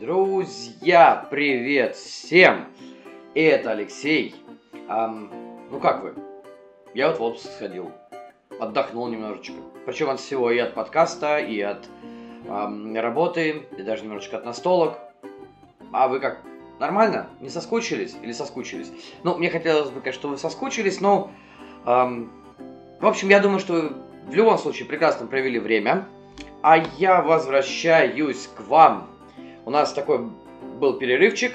Друзья, привет всем! Это Алексей. Ам, ну как вы? Я вот в отпуск сходил. Отдохнул немножечко. Причем от всего, и от подкаста, и от ам, работы, и даже немножечко от настолок. А вы как? Нормально? Не соскучились или соскучились? Ну, мне хотелось бы, конечно, что вы соскучились, но... ам, в общем, я думаю, что вы в любом случае прекрасно провели время. А я возвращаюсь к вам у нас такой был перерывчик,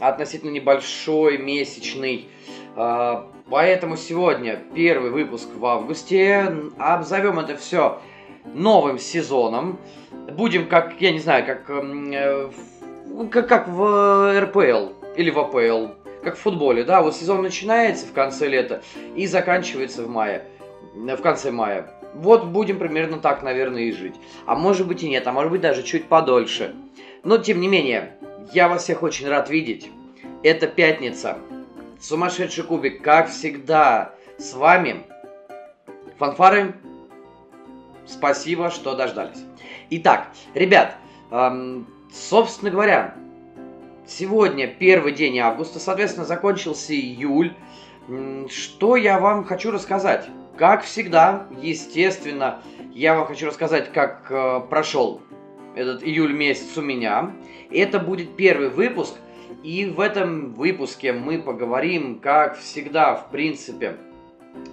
относительно небольшой, месячный. А, поэтому сегодня первый выпуск в августе. Обзовем это все новым сезоном. Будем как, я не знаю, как, э, как, как в РПЛ или в АПЛ, как в футболе, да, вот сезон начинается в конце лета и заканчивается в мае, в конце мая. Вот будем примерно так, наверное, и жить. А может быть и нет, а может быть даже чуть подольше. Но, тем не менее, я вас всех очень рад видеть. Это пятница. Сумасшедший кубик, как всегда, с вами. Фанфары, спасибо, что дождались. Итак, ребят, эм, собственно говоря, сегодня первый день августа, соответственно, закончился июль. Что я вам хочу рассказать? Как всегда, естественно, я вам хочу рассказать, как э, прошел этот июль месяц у меня. Это будет первый выпуск, и в этом выпуске мы поговорим, как всегда, в принципе,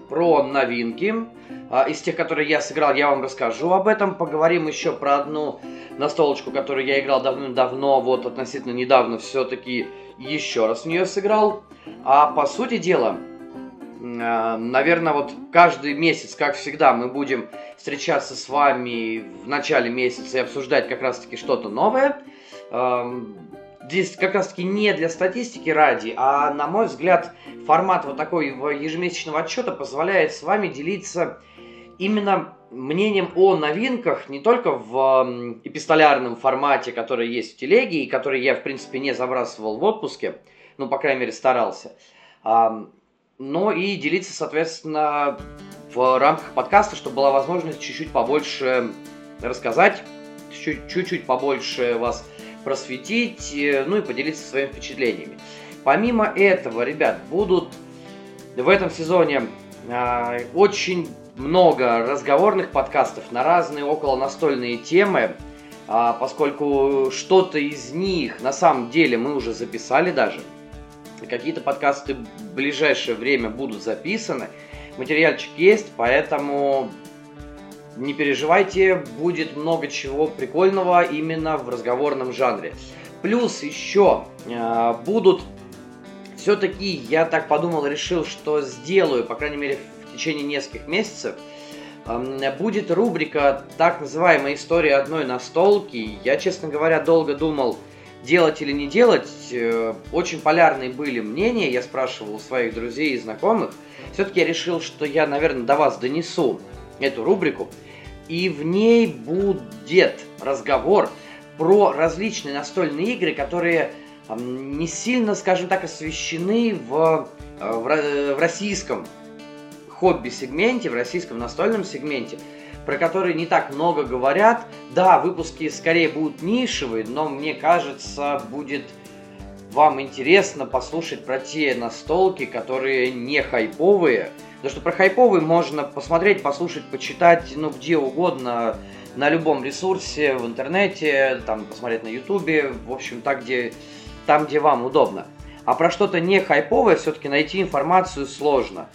про новинки. А, из тех, которые я сыграл, я вам расскажу об этом. Поговорим еще про одну настолочку, которую я играл давным-давно, вот относительно недавно все-таки еще раз в нее сыграл. А по сути дела, наверное, вот каждый месяц, как всегда, мы будем встречаться с вами в начале месяца и обсуждать как раз-таки что-то новое. Эм, здесь как раз-таки не для статистики ради, а, на мой взгляд, формат вот такой ежемесячного отчета позволяет с вами делиться именно мнением о новинках не только в эпистолярном формате, который есть в телеге, и который я, в принципе, не забрасывал в отпуске, ну, по крайней мере, старался, но и делиться, соответственно, в рамках подкаста, чтобы была возможность чуть-чуть побольше рассказать, чуть-чуть побольше вас просветить, э, ну и поделиться своими впечатлениями. Помимо этого, ребят, будут в этом сезоне э, очень много разговорных подкастов на разные около настольные темы, э, поскольку что-то из них на самом деле мы уже записали даже – Какие-то подкасты в ближайшее время будут записаны. Материальчик есть, поэтому не переживайте, будет много чего прикольного именно в разговорном жанре. Плюс еще э, будут все-таки, я так подумал, решил, что сделаю, по крайней мере, в течение нескольких месяцев, э, будет рубрика так называемая история одной настолки. Я, честно говоря, долго думал, делать или не делать, э, очень полярные были мнения, я спрашивал у своих друзей и знакомых. Все-таки я решил, что я, наверное, до вас донесу эту рубрику, и в ней будет разговор про различные настольные игры, которые не сильно, скажем так, освещены в, э, в, в российском хобби-сегменте, в российском настольном сегменте про которые не так много говорят. Да, выпуски скорее будут нишевые, но мне кажется, будет вам интересно послушать про те настолки, которые не хайповые. Потому что про хайповые можно посмотреть, послушать, почитать, ну, где угодно, на любом ресурсе, в интернете, там, посмотреть на ютубе, в общем, так, где, там, где вам удобно. А про что-то не хайповое все-таки найти информацию сложно.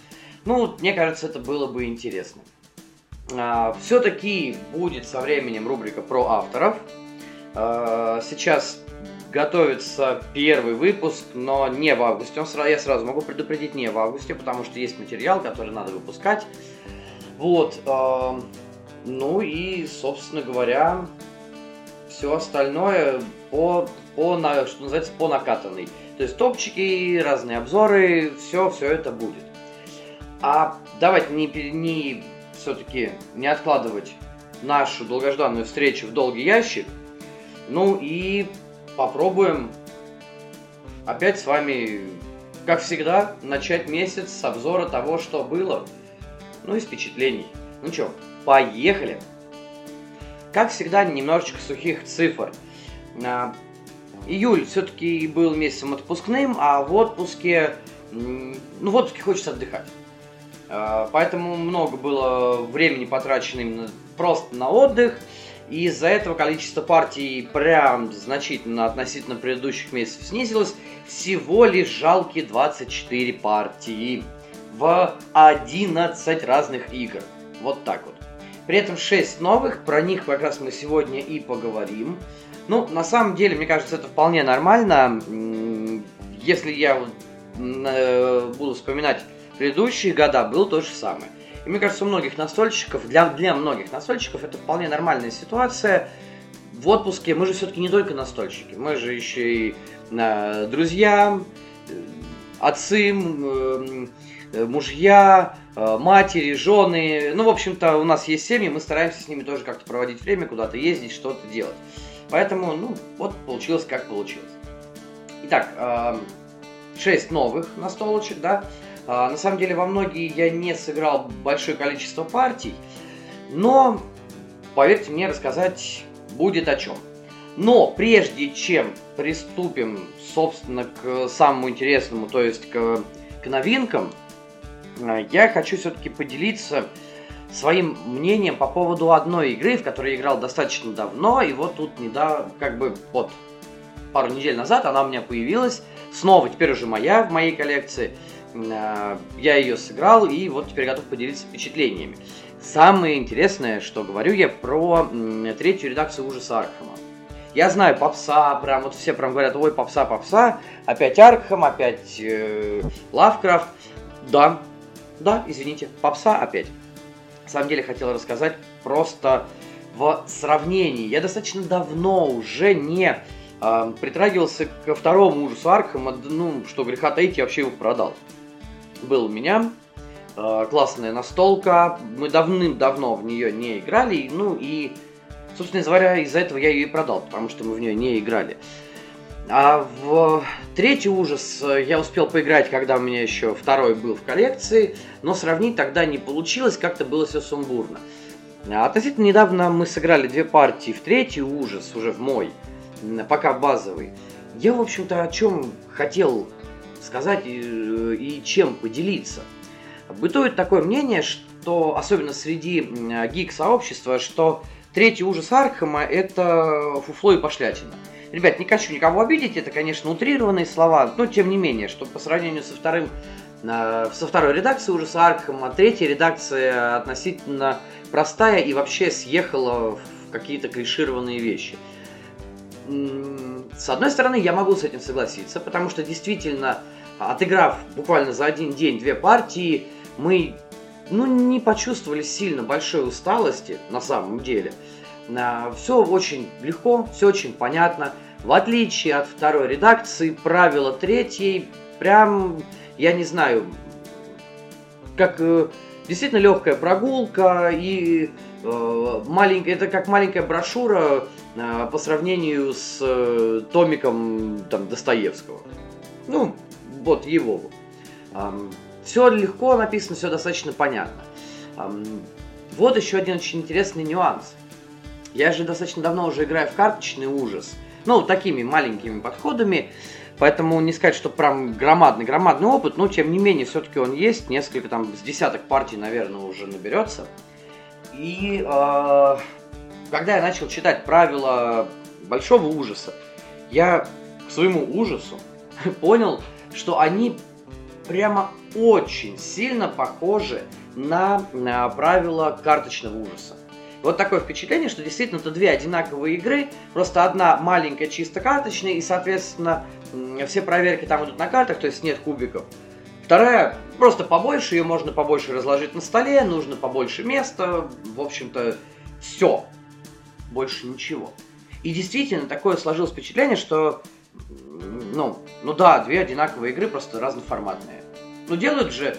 Ну, мне кажется, это было бы интересно. А, Все-таки будет со временем рубрика про авторов. А, сейчас готовится первый выпуск, но не в августе. Я сразу могу предупредить, не в августе, потому что есть материал, который надо выпускать. Вот. А, ну и, собственно говоря, все остальное по, по что называется, по накатанной. То есть топчики, разные обзоры, все, все это будет. А давайте не, не все-таки не откладывать нашу долгожданную встречу в долгий ящик. Ну и попробуем опять с вами, как всегда, начать месяц с обзора того, что было. Ну и впечатлений. Ну что, поехали! Как всегда, немножечко сухих цифр. А, июль все-таки был месяцем отпускным, а в отпуске, ну, в отпуске хочется отдыхать. А, поэтому много было времени потрачено именно просто на отдых. И из-за этого количество партий прям значительно относительно предыдущих месяцев снизилось. Всего лишь жалкие 24 партии в 11 разных игр. Вот так вот. При этом 6 новых, про них как раз мы сегодня и поговорим. Ну, на самом деле, мне кажется, это вполне нормально. Если я э, буду вспоминать предыдущие года, было то же самое. И мне кажется, у многих настольщиков, для, для многих настольщиков это вполне нормальная ситуация. В отпуске мы же все-таки не только настольщики, мы же еще и э, друзья, э, отцы, э, мужья, э, матери, жены. Ну, в общем-то, у нас есть семьи, мы стараемся с ними тоже как-то проводить время, куда-то ездить, что-то делать. Поэтому, ну, вот получилось как получилось. Итак, э, 6 новых настолочек, да. Э, на самом деле, во многие я не сыграл большое количество партий, но, поверьте мне, рассказать будет о чем. Но прежде чем приступим, собственно, к самому интересному, то есть к, к новинкам, э, я хочу все-таки поделиться своим мнением по поводу одной игры, в которой я играл достаточно давно, и вот тут недавно, как бы вот пару недель назад она у меня появилась, снова теперь уже моя в моей коллекции, а, я ее сыграл и вот теперь готов поделиться впечатлениями. Самое интересное, что говорю я про третью редакцию ужаса Аркхема. Я знаю попса, прям вот все прям говорят, ой, попса, попса, опять Аркхем, опять э, Лавкрафт. Да, да, извините, попса опять на самом деле хотел рассказать просто в сравнении. Я достаточно давно уже не э, притрагивался ко второму ужасу Аркхема, ну, что греха таить, я вообще его продал. Был у меня э, классная настолка, мы давным-давно в нее не играли, ну и, собственно говоря, из-за этого я ее и продал, потому что мы в нее не играли. А в третий ужас я успел поиграть, когда у меня еще второй был в коллекции, но сравнить тогда не получилось, как-то было все сумбурно. А относительно недавно мы сыграли две партии в третий ужас, уже в мой, пока базовый. Я, в общем-то, о чем хотел сказать и, и чем поделиться. Бытует такое мнение, что, особенно среди гик-сообщества, что третий ужас Архама это фуфло и пошлятина. Ребят, не хочу никого обидеть, это, конечно, утрированные слова, но тем не менее, что по сравнению со вторым э, со второй редакцией ужаса Аркхема, третья редакция относительно простая и вообще съехала в какие-то клишированные вещи. С одной стороны, я могу с этим согласиться, потому что действительно, отыграв буквально за один день две партии, мы ну, не почувствовали сильно большой усталости на самом деле. А, все очень легко, все очень понятно. В отличие от второй редакции, правило третьей прям, я не знаю, как э, действительно легкая прогулка и э, маленькая, это как маленькая брошюра э, по сравнению с э, томиком там, Достоевского. Ну, вот его. Все легко написано, все достаточно понятно. Вот еще один очень интересный нюанс – я же достаточно давно уже играю в карточный ужас. Ну, такими маленькими подходами. Поэтому не сказать, что прям громадный, громадный опыт, но тем не менее, все-таки он есть. Несколько там с десяток партий, наверное, уже наберется. И э, когда я начал читать правила большого ужаса, я к своему ужасу понял, что они прямо очень сильно похожи на, на правила карточного ужаса. Вот такое впечатление, что действительно это две одинаковые игры, просто одна маленькая чисто карточная, и, соответственно, все проверки там идут на картах, то есть нет кубиков. Вторая просто побольше, ее можно побольше разложить на столе, нужно побольше места, в общем-то, все. Больше ничего. И действительно, такое сложилось впечатление, что, ну, ну да, две одинаковые игры, просто разноформатные. Ну, делают же,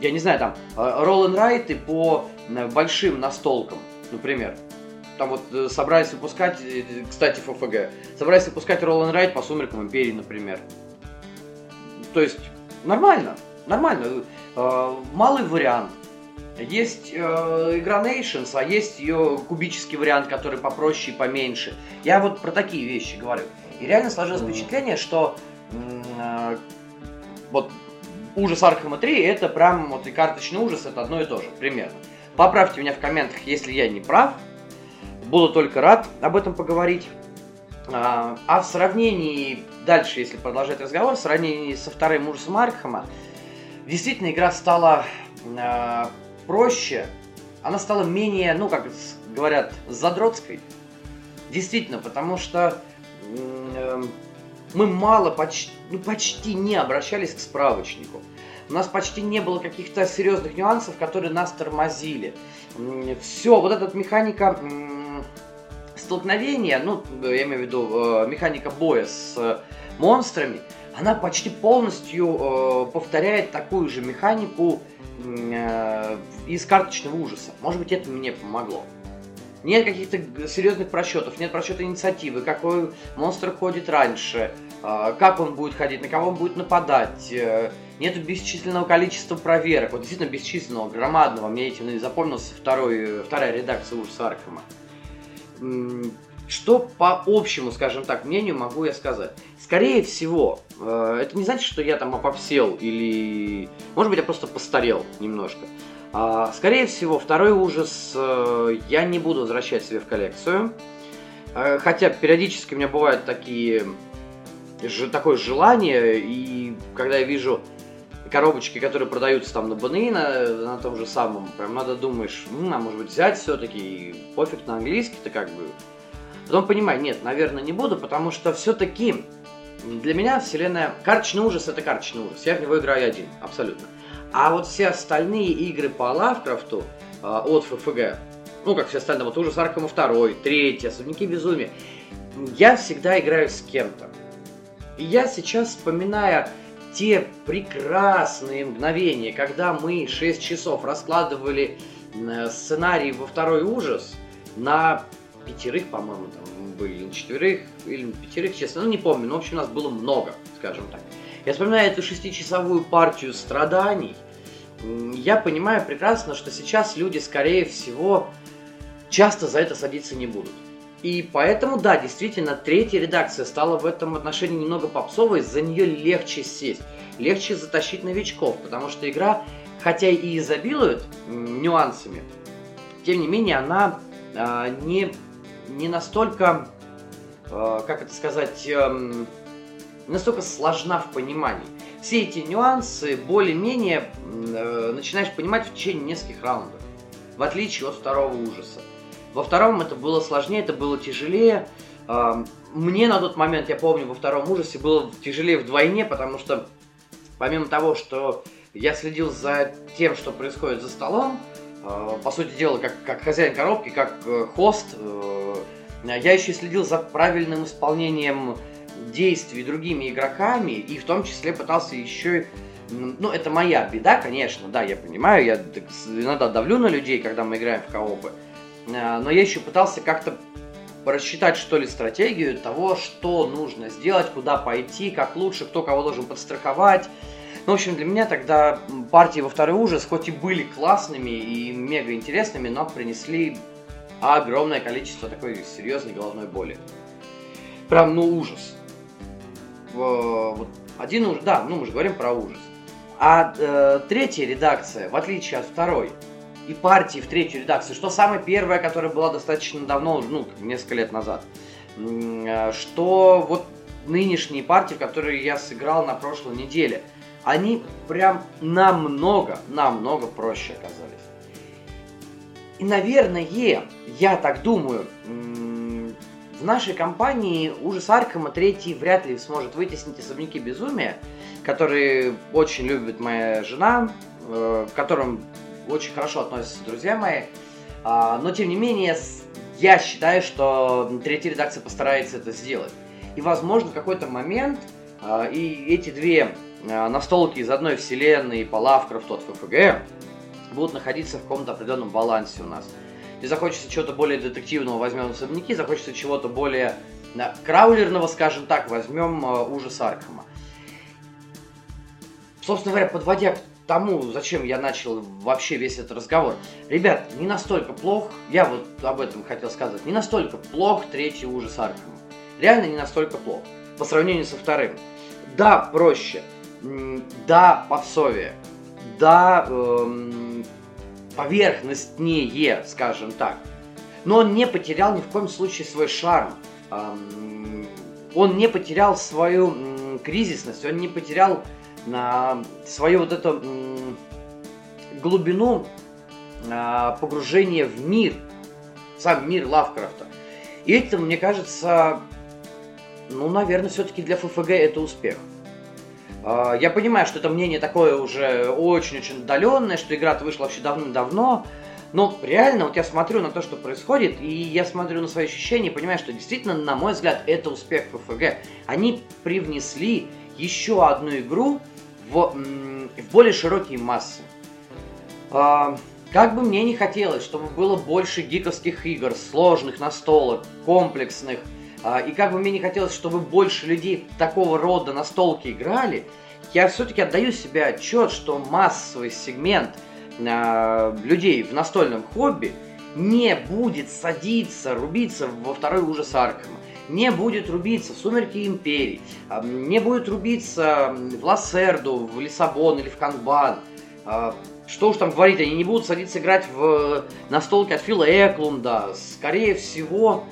я не знаю, там, roll and write по э, большим настолкам например. Там вот э, собрались выпускать, э, кстати, ФФГ, собрались выпускать and Ride по Сумеркам Империи, например. То есть, нормально, нормально. Э, малый вариант. Есть э, игра Nations, а есть ее кубический вариант, который попроще и поменьше. Я вот про такие вещи говорю. И реально сложилось mm-hmm. впечатление, что э, вот ужас Архама 3 это прям вот и карточный ужас, это одно и то же, примерно. Поправьте меня в комментах, если я не прав. Буду только рад об этом поговорить. А, а в сравнении, дальше, если продолжать разговор, в сравнении со вторым ужасом Архама, действительно игра стала э, проще, она стала менее, ну, как говорят, задротской. Действительно, потому что мы мало, почти, ну, почти не обращались к справочнику. У нас почти не было каких-то серьезных нюансов, которые нас тормозили. Все, вот эта механика столкновения, ну, я имею в виду э, механика боя с э, монстрами, она почти полностью э, повторяет такую же механику э, из карточного ужаса. Может быть, это мне помогло. Нет каких-то серьезных просчетов, нет просчета инициативы, какой монстр ходит раньше, э, как он будет ходить, на кого он будет нападать. Э, нет бесчисленного количества проверок, вот действительно бесчисленного, громадного. Мне этим запомнился второй, вторая редакция ужаса Аркхема. Что по общему, скажем так, мнению могу я сказать? Скорее всего, э, это не значит, что я там опопсел или... Может быть, я просто постарел немножко. А, скорее всего, второй ужас э, я не буду возвращать себе в коллекцию. Э, хотя периодически у меня бывают такие... такое желание, и когда я вижу коробочки, которые продаются там на БНИ, на, на том же самом, прям надо думаешь, м, а может быть взять все-таки, пофиг на английский-то как бы. Потом понимаю, нет, наверное, не буду, потому что все-таки для меня вселенная... Карточный ужас это карточный ужас, я в него играю один, абсолютно. А вот все остальные игры по Лавкрафту э, от ФФГ, ну, как все остальные, вот ужас Аркама 2, 3, Особняки Безумия, я всегда играю с кем-то. И я сейчас, вспоминая те прекрасные мгновения, когда мы 6 часов раскладывали сценарий во второй ужас на пятерых, по-моему, там были, на четверых, или пятерых, честно, ну не помню, но в общем нас было много, скажем так. Я вспоминаю эту шестичасовую партию страданий, я понимаю прекрасно, что сейчас люди, скорее всего, часто за это садиться не будут. И поэтому, да, действительно, третья редакция стала в этом отношении немного попсовой, за нее легче сесть, легче затащить новичков, потому что игра, хотя и изобилует нюансами, тем не менее она э, не, не настолько, э, как это сказать, э, настолько сложна в понимании. Все эти нюансы более-менее э, начинаешь понимать в течение нескольких раундов, в отличие от второго ужаса. Во втором это было сложнее, это было тяжелее. Мне на тот момент, я помню, во втором ужасе было тяжелее вдвойне, потому что помимо того, что я следил за тем, что происходит за столом, а, по сути дела, как, как хозяин коробки, как э, хост, э, я еще следил за правильным исполнением действий другими игроками, и в том числе пытался еще ну, это моя беда, конечно, да, я понимаю, я иногда давлю на людей, когда мы играем в коопы, Э, но я еще пытался как-то рассчитать, что ли, стратегию того, что нужно сделать, куда пойти, как лучше, кто кого должен подстраховать. Ну, в общем, для меня тогда партии во второй ужас, хоть и были классными и мега интересными, но принесли огромное количество такой серьезной головной боли. Прям, ну, ужас. Вот один ужас, да, ну мы же говорим про ужас. А э, третья редакция, в отличие от второй, и партии в третью редакцию, что самая первая, которая была достаточно давно, ну, несколько лет назад, э, что вот нынешние партии, в которые я сыграл на прошлой неделе, они прям намного, намного проще оказались. И, наверное, я так думаю, в нашей компании ужас Аркама третий вряд ли сможет вытеснить особняки безумия, которые очень любит моя жена, э, к которым очень хорошо относятся друзья мои. А, но тем не менее, я считаю, что третья редакция постарается это сделать. И возможно в какой-то момент а, и эти две а, настолки из одной вселенной по Лавкрафту от ФФГ будут находиться в каком-то определенном балансе у нас. И захочется чего-то более детективного, возьмем особняки, захочется чего-то более краулерного, скажем так, возьмем ужас Аркхема. Собственно говоря, подводя к тому, зачем я начал вообще весь этот разговор. Ребят, не настолько плох, я вот об этом хотел сказать, не настолько плох третий ужас Аркхема. реально не настолько плохо по сравнению со вторым. Да, проще, да, попсовее, да, эм, поверхностнее, скажем так. Но он не потерял ни в коем случае свой шарм. Он не потерял свою кризисность, он не потерял э, свою вот эту глубину э, погружения в мир, сам мир Лавкрафта. И это, мне кажется, ну, наверное, все-таки для ФФГ это успех. А, я понимаю, что это мнение такое уже очень-очень отдаленное, что игра вышла вообще давно-давно, но реально вот я смотрю на то, что происходит, и я смотрю на свои ощущения и понимаю, что действительно, на мой взгляд, это успех ФФГ. Они привнесли еще одну игру в, в более широкие массы. А, как бы мне не хотелось, чтобы было больше гиковских игр, сложных настолок, комплексных, и как бы мне не хотелось, чтобы больше людей такого рода настолки играли, я все-таки отдаю себе отчет, что массовый сегмент э, людей в настольном хобби не будет садиться, рубиться во второй ужас Аркхема, не будет рубиться в Сумерки Империи, э, не будет рубиться в Лассерду, в Лиссабон или в Канбан. Э, что уж там говорить, они не будут садиться играть в настолки от Фила Эклунда. Скорее всего,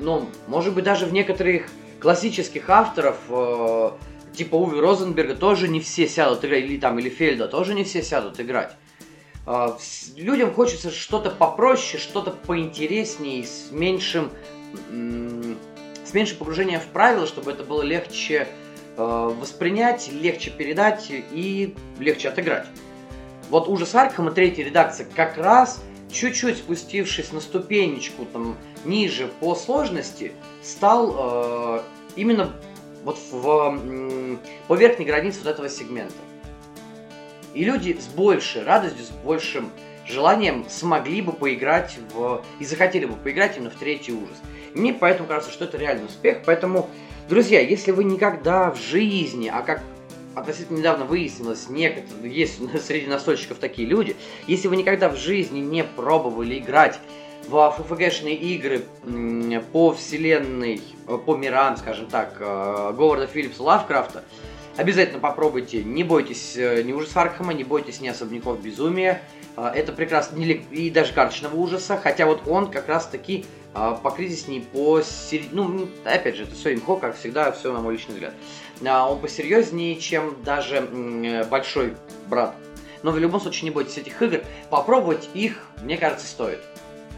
ну, может быть, даже в некоторых классических авторов, э, типа Уви Розенберга, тоже не все сядут играть, или там, или Фельда, тоже не все сядут играть. Э, людям хочется что-то попроще, что-то поинтереснее, с меньшим, с меньшим погружением в правила, чтобы это было легче э, воспринять, легче передать и легче отыграть. Вот ужас Аркхема, третья редакция, как раз чуть-чуть спустившись на ступенечку там ниже по сложности, стал э, именно вот в, э, по верхней границе вот этого сегмента. И люди с большей радостью, с большим желанием смогли бы поиграть в... и захотели бы поиграть именно в третий ужас. И мне поэтому кажется, что это реальный успех. Поэтому, друзья, если вы никогда в жизни, а как относительно недавно выяснилось, некоторые, есть среди настольщиков такие люди, если вы никогда в жизни не пробовали играть в FFG-шные игры по вселенной, э, по мирам, скажем так, э, Говарда Филлипса Лавкрафта, обязательно попробуйте. Не бойтесь э, ни ужас Аркхема, не бойтесь ни особняков безумия. Это прекрасно, и даже карточного ужаса, хотя вот он как раз таки по кризисней, по сери... ну, опять же, это все имхо, как всегда, все на мой личный взгляд. Он посерьезнее, чем даже большой брат. Но в любом случае не бойтесь этих игр, попробовать их, мне кажется, стоит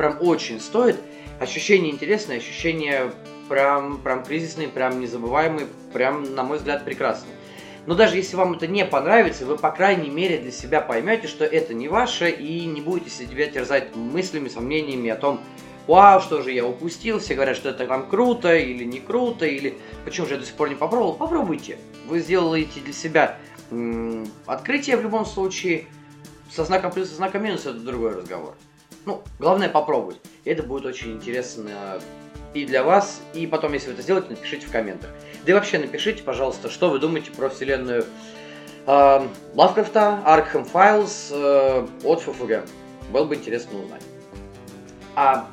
прям очень стоит. Ощущение интересное, ощущение прям, прям кризисные, прям незабываемые, прям, на мой взгляд, прекрасные. Но даже если вам это не понравится, вы, по крайней мере, для себя поймете, что это не ваше, и не будете себя терзать мыслями, сомнениями о том, вау, что же я упустил, все говорят, что это там круто или не круто, или почему же я до сих пор не попробовал. Попробуйте. Вы сделаете для себя м- открытие в любом случае. Со знаком плюс, со знаком минус это другой разговор. Ну, главное попробовать. Это будет очень интересно и для вас, и потом, если вы это сделаете, напишите в комментах. Да и вообще напишите, пожалуйста, что вы думаете про вселенную э, Лавкрафта, Arkham Files э, от ФФГ. Было бы интересно узнать. А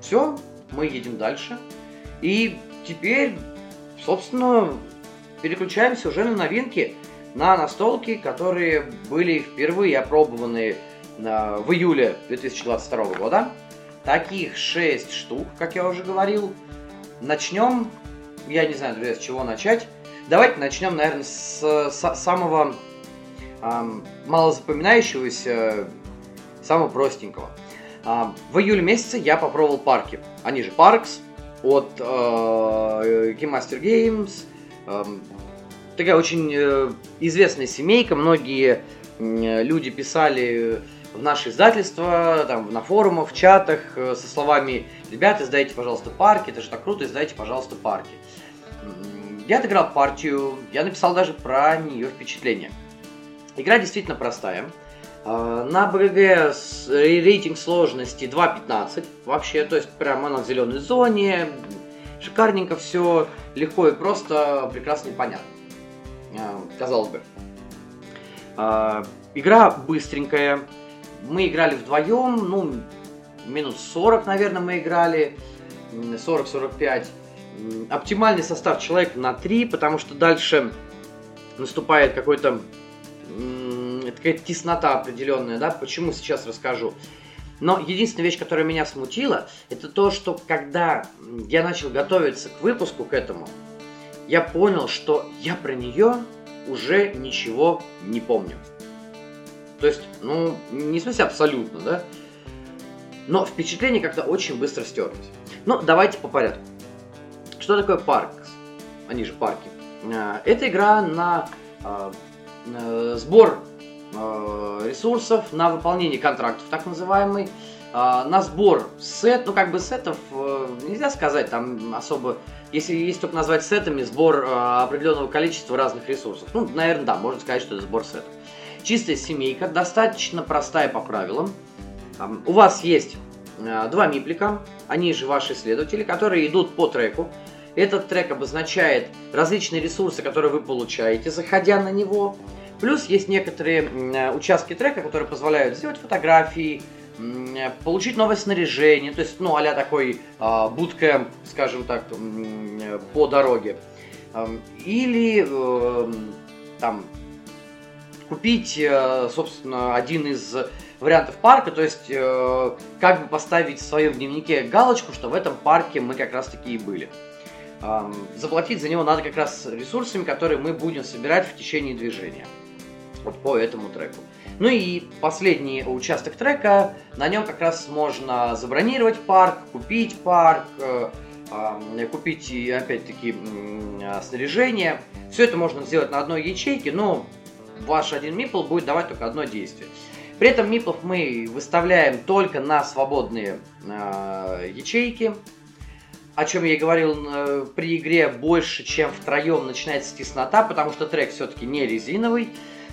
все, мы едем дальше. И теперь, собственно, переключаемся уже на новинки, на настолки, которые были впервые опробованы в июле 2022 года. Таких 6 штук, как я уже говорил. Начнем, я не знаю, друзья, с чего начать. Давайте начнем, наверное, с, с самого э, малозапоминающегося, самого простенького. Э, в июле месяце я попробовал парки. Они же Parks от э, Master Games. Э, такая очень э, известная семейка. Многие э, люди писали в наше издательство, там, на форумах, в чатах э, со словами «Ребята, издайте, пожалуйста, парки, это же так круто, издайте, пожалуйста, парки». Я отыграл партию, я написал даже про нее впечатление. Игра действительно простая. Э, на БГГ рейтинг сложности 2.15 вообще, то есть прямо она в зеленой зоне, шикарненько все, легко и просто, прекрасно и понятно, э, казалось бы. Игра быстренькая, мы играли вдвоем, ну, минут 40, наверное, мы играли. 40-45. Оптимальный состав человека на 3, потому что дальше наступает какой-то такая теснота определенная, да, почему сейчас расскажу. Но единственная вещь, которая меня смутила, это то, что когда я начал готовиться к выпуску к этому, я понял, что я про нее уже ничего не помню. То есть, ну, не в смысле абсолютно, да? Но впечатление как-то очень быстро стерлось. Ну, давайте по порядку. Что такое Паркс? Они же парки. А, это игра на а, сбор а, ресурсов, на выполнение контрактов, так называемый, на сбор сет, ну как бы сетов э, нельзя сказать, там особо, если есть только назвать сетами, сбор определенного количества разных ресурсов. Ну, наверное, да, можно сказать, что это сбор сетов. Чистая семейка, достаточно простая по правилам. У вас есть э, два миплика, они же ваши исследователи, которые идут по треку. Этот трек обозначает различные ресурсы, которые вы получаете, заходя на него. Плюс есть некоторые э, участки трека, которые позволяют сделать фотографии, э, получить новое снаряжение, то есть, ну, а такой будка, скажем так, по дороге. Или там купить, э, собственно, один из вариантов парка, то есть э, как бы поставить в своем дневнике галочку, что в этом парке мы как раз таки и были. Заплатить за него надо как раз ресурсами, которые мы будем собирать в течение движения. Вот по этому треку. Ну и последний участок трека, на нем как раз можно забронировать парк, купить парк, э, купить, опять-таки, снаряжение. Все это можно сделать на одной ячейке, но ваш один мипл будет давать только одно действие. При этом миплов мы выставляем только на свободные э, ячейки. О чем я и говорил, э, при игре больше, чем втроем начинается теснота, потому что трек все-таки не резиновый.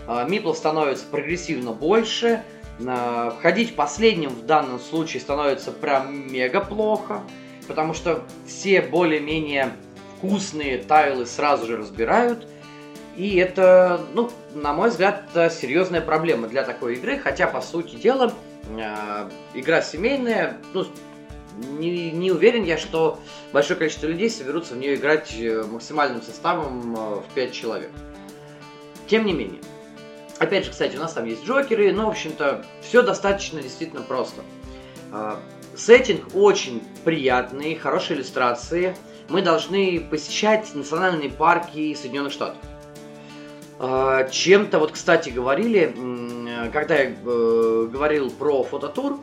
Э, миплов становится прогрессивно больше. Э, входить последним в данном случае становится прям мега плохо, потому что все более-менее вкусные тайлы сразу же разбирают – и это, ну, на мой взгляд, серьезная проблема для такой игры, хотя, по сути дела, э, игра семейная, ну, не, не уверен я, что большое количество людей соберутся в нее играть э, максимальным составом э, в 5 человек. Тем не менее. Опять же, кстати, у нас там есть джокеры, но, в общем-то, все достаточно действительно просто. Сеттинг очень приятный, хорошие иллюстрации. Мы должны посещать национальные парки Соединенных Штатов. А, чем-то, вот, кстати, говорили, когда я э, говорил про фототур,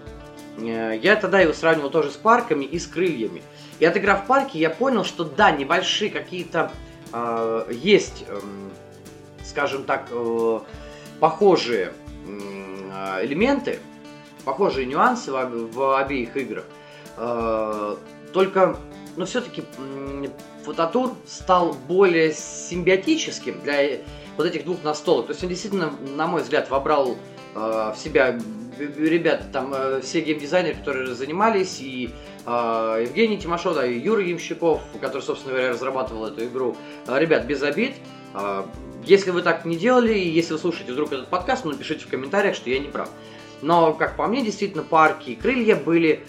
э, я тогда его сравнивал тоже с парками и с крыльями. И отыграв в парке, я понял, что да, небольшие какие-то э, есть, э, скажем так, э, похожие э, элементы, похожие нюансы в, в обеих играх. Э, только, но все-таки э, фототур стал более симбиотическим для вот этих двух настолок. То есть он действительно, на мой взгляд, вобрал э, в себя ребята, там э, все геймдизайнеры, которые занимались, и э, Евгений Тимошов, да, и Юра Ямщиков, который, собственно говоря, разрабатывал эту игру. Э, ребят, без обид. Э, если вы так не делали, и если вы слушаете вдруг этот подкаст, ну, напишите в комментариях, что я не прав. Но, как по мне, действительно, парки и крылья были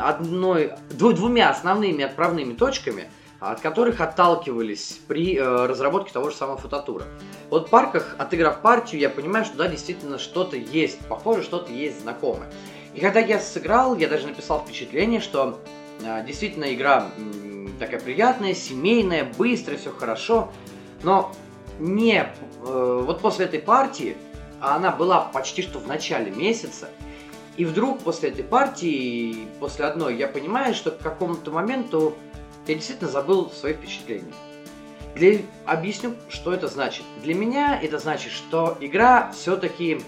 одной, двумя основными отправными точками – от которых отталкивались при э, разработке того же самого фототура. Вот в парках, отыграв партию, я понимаю, что да, действительно что-то есть похоже, что-то есть знакомое. И когда я сыграл, я даже написал впечатление, что э, действительно игра э, такая приятная, семейная, быстрая, все хорошо, но не э, вот после этой партии, а она была почти что в начале месяца, и вдруг после этой партии, после одной, я понимаю, что к какому-то моменту я действительно забыл свои впечатления. Для... Объясню, что это значит. Для меня это значит, что игра все-таки,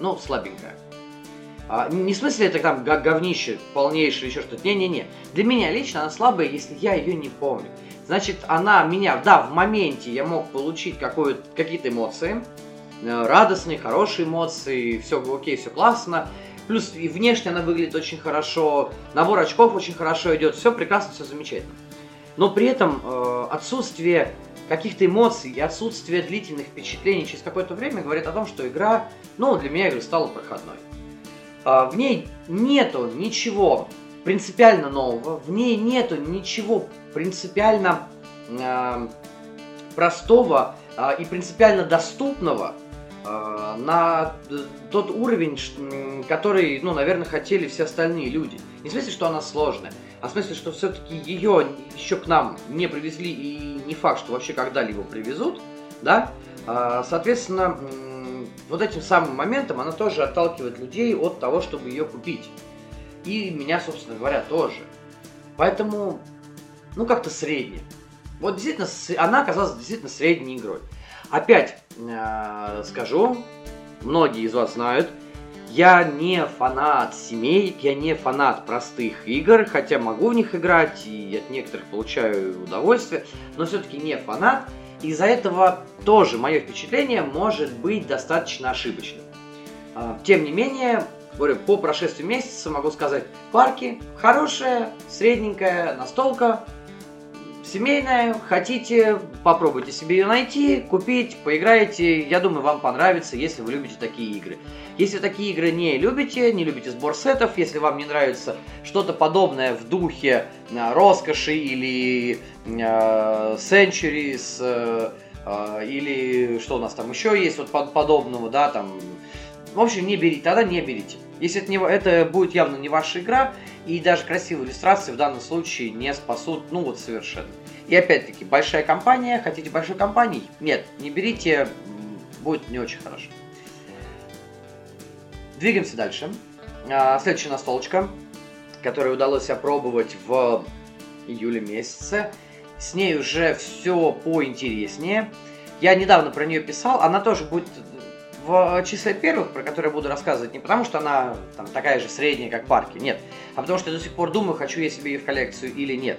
ну, слабенькая. А, не в смысле это там говнище полнейшее еще что-то. Не-не-не. Для меня лично она слабая, если я ее не помню. Значит, она меня, да, в моменте я мог получить какие-то эмоции, э, радостные, хорошие эмоции, все окей, все классно. Плюс и внешне она выглядит очень хорошо, набор очков очень хорошо идет, все прекрасно, все замечательно. Но при этом э, отсутствие каких-то эмоций и отсутствие длительных впечатлений через какое-то время говорит о том, что игра, ну, для меня игра стала проходной. Э, в ней нету ничего принципиально нового, в ней нету ничего принципиально э, простого э, и принципиально доступного на тот уровень, который, ну, наверное, хотели все остальные люди. Не в смысле, что она сложная, а в смысле, что все-таки ее еще к нам не привезли и не факт, что вообще когда-либо привезут, да, соответственно, вот этим самым моментом она тоже отталкивает людей от того, чтобы ее купить. И меня, собственно говоря, тоже. Поэтому, ну, как-то средне. Вот действительно, она оказалась действительно средней игрой. Опять э, скажу, многие из вас знают, я не фанат семей, я не фанат простых игр, хотя могу в них играть и от некоторых получаю удовольствие, но все-таки не фанат. Из-за этого тоже мое впечатление может быть достаточно ошибочным. А, тем не менее, по прошествии месяца могу сказать, парки хорошая, средненькая настолка, семейная, хотите, попробуйте себе ее найти, купить, поиграете, я думаю, вам понравится, если вы любите такие игры. Если такие игры не любите, не любите сбор сетов, если вам не нравится что-то подобное в духе э, роскоши или э, Centuries, э, э, или что у нас там еще есть вот под, подобного, да, там, в общем, не берите, тогда не берите. Если это, не, это будет явно не ваша игра, и даже красивые иллюстрации в данном случае не спасут, ну вот совершенно. И опять-таки, большая компания, хотите большой компании? Нет, не берите, будет не очень хорошо. Двигаемся дальше. А, следующая настолочка, которую удалось опробовать в июле месяце. С ней уже все поинтереснее. Я недавно про нее писал, она тоже будет в числе первых, про которые я буду рассказывать, не потому что она там, такая же средняя, как парки, нет, а потому что я до сих пор думаю, хочу я себе ее в коллекцию или нет.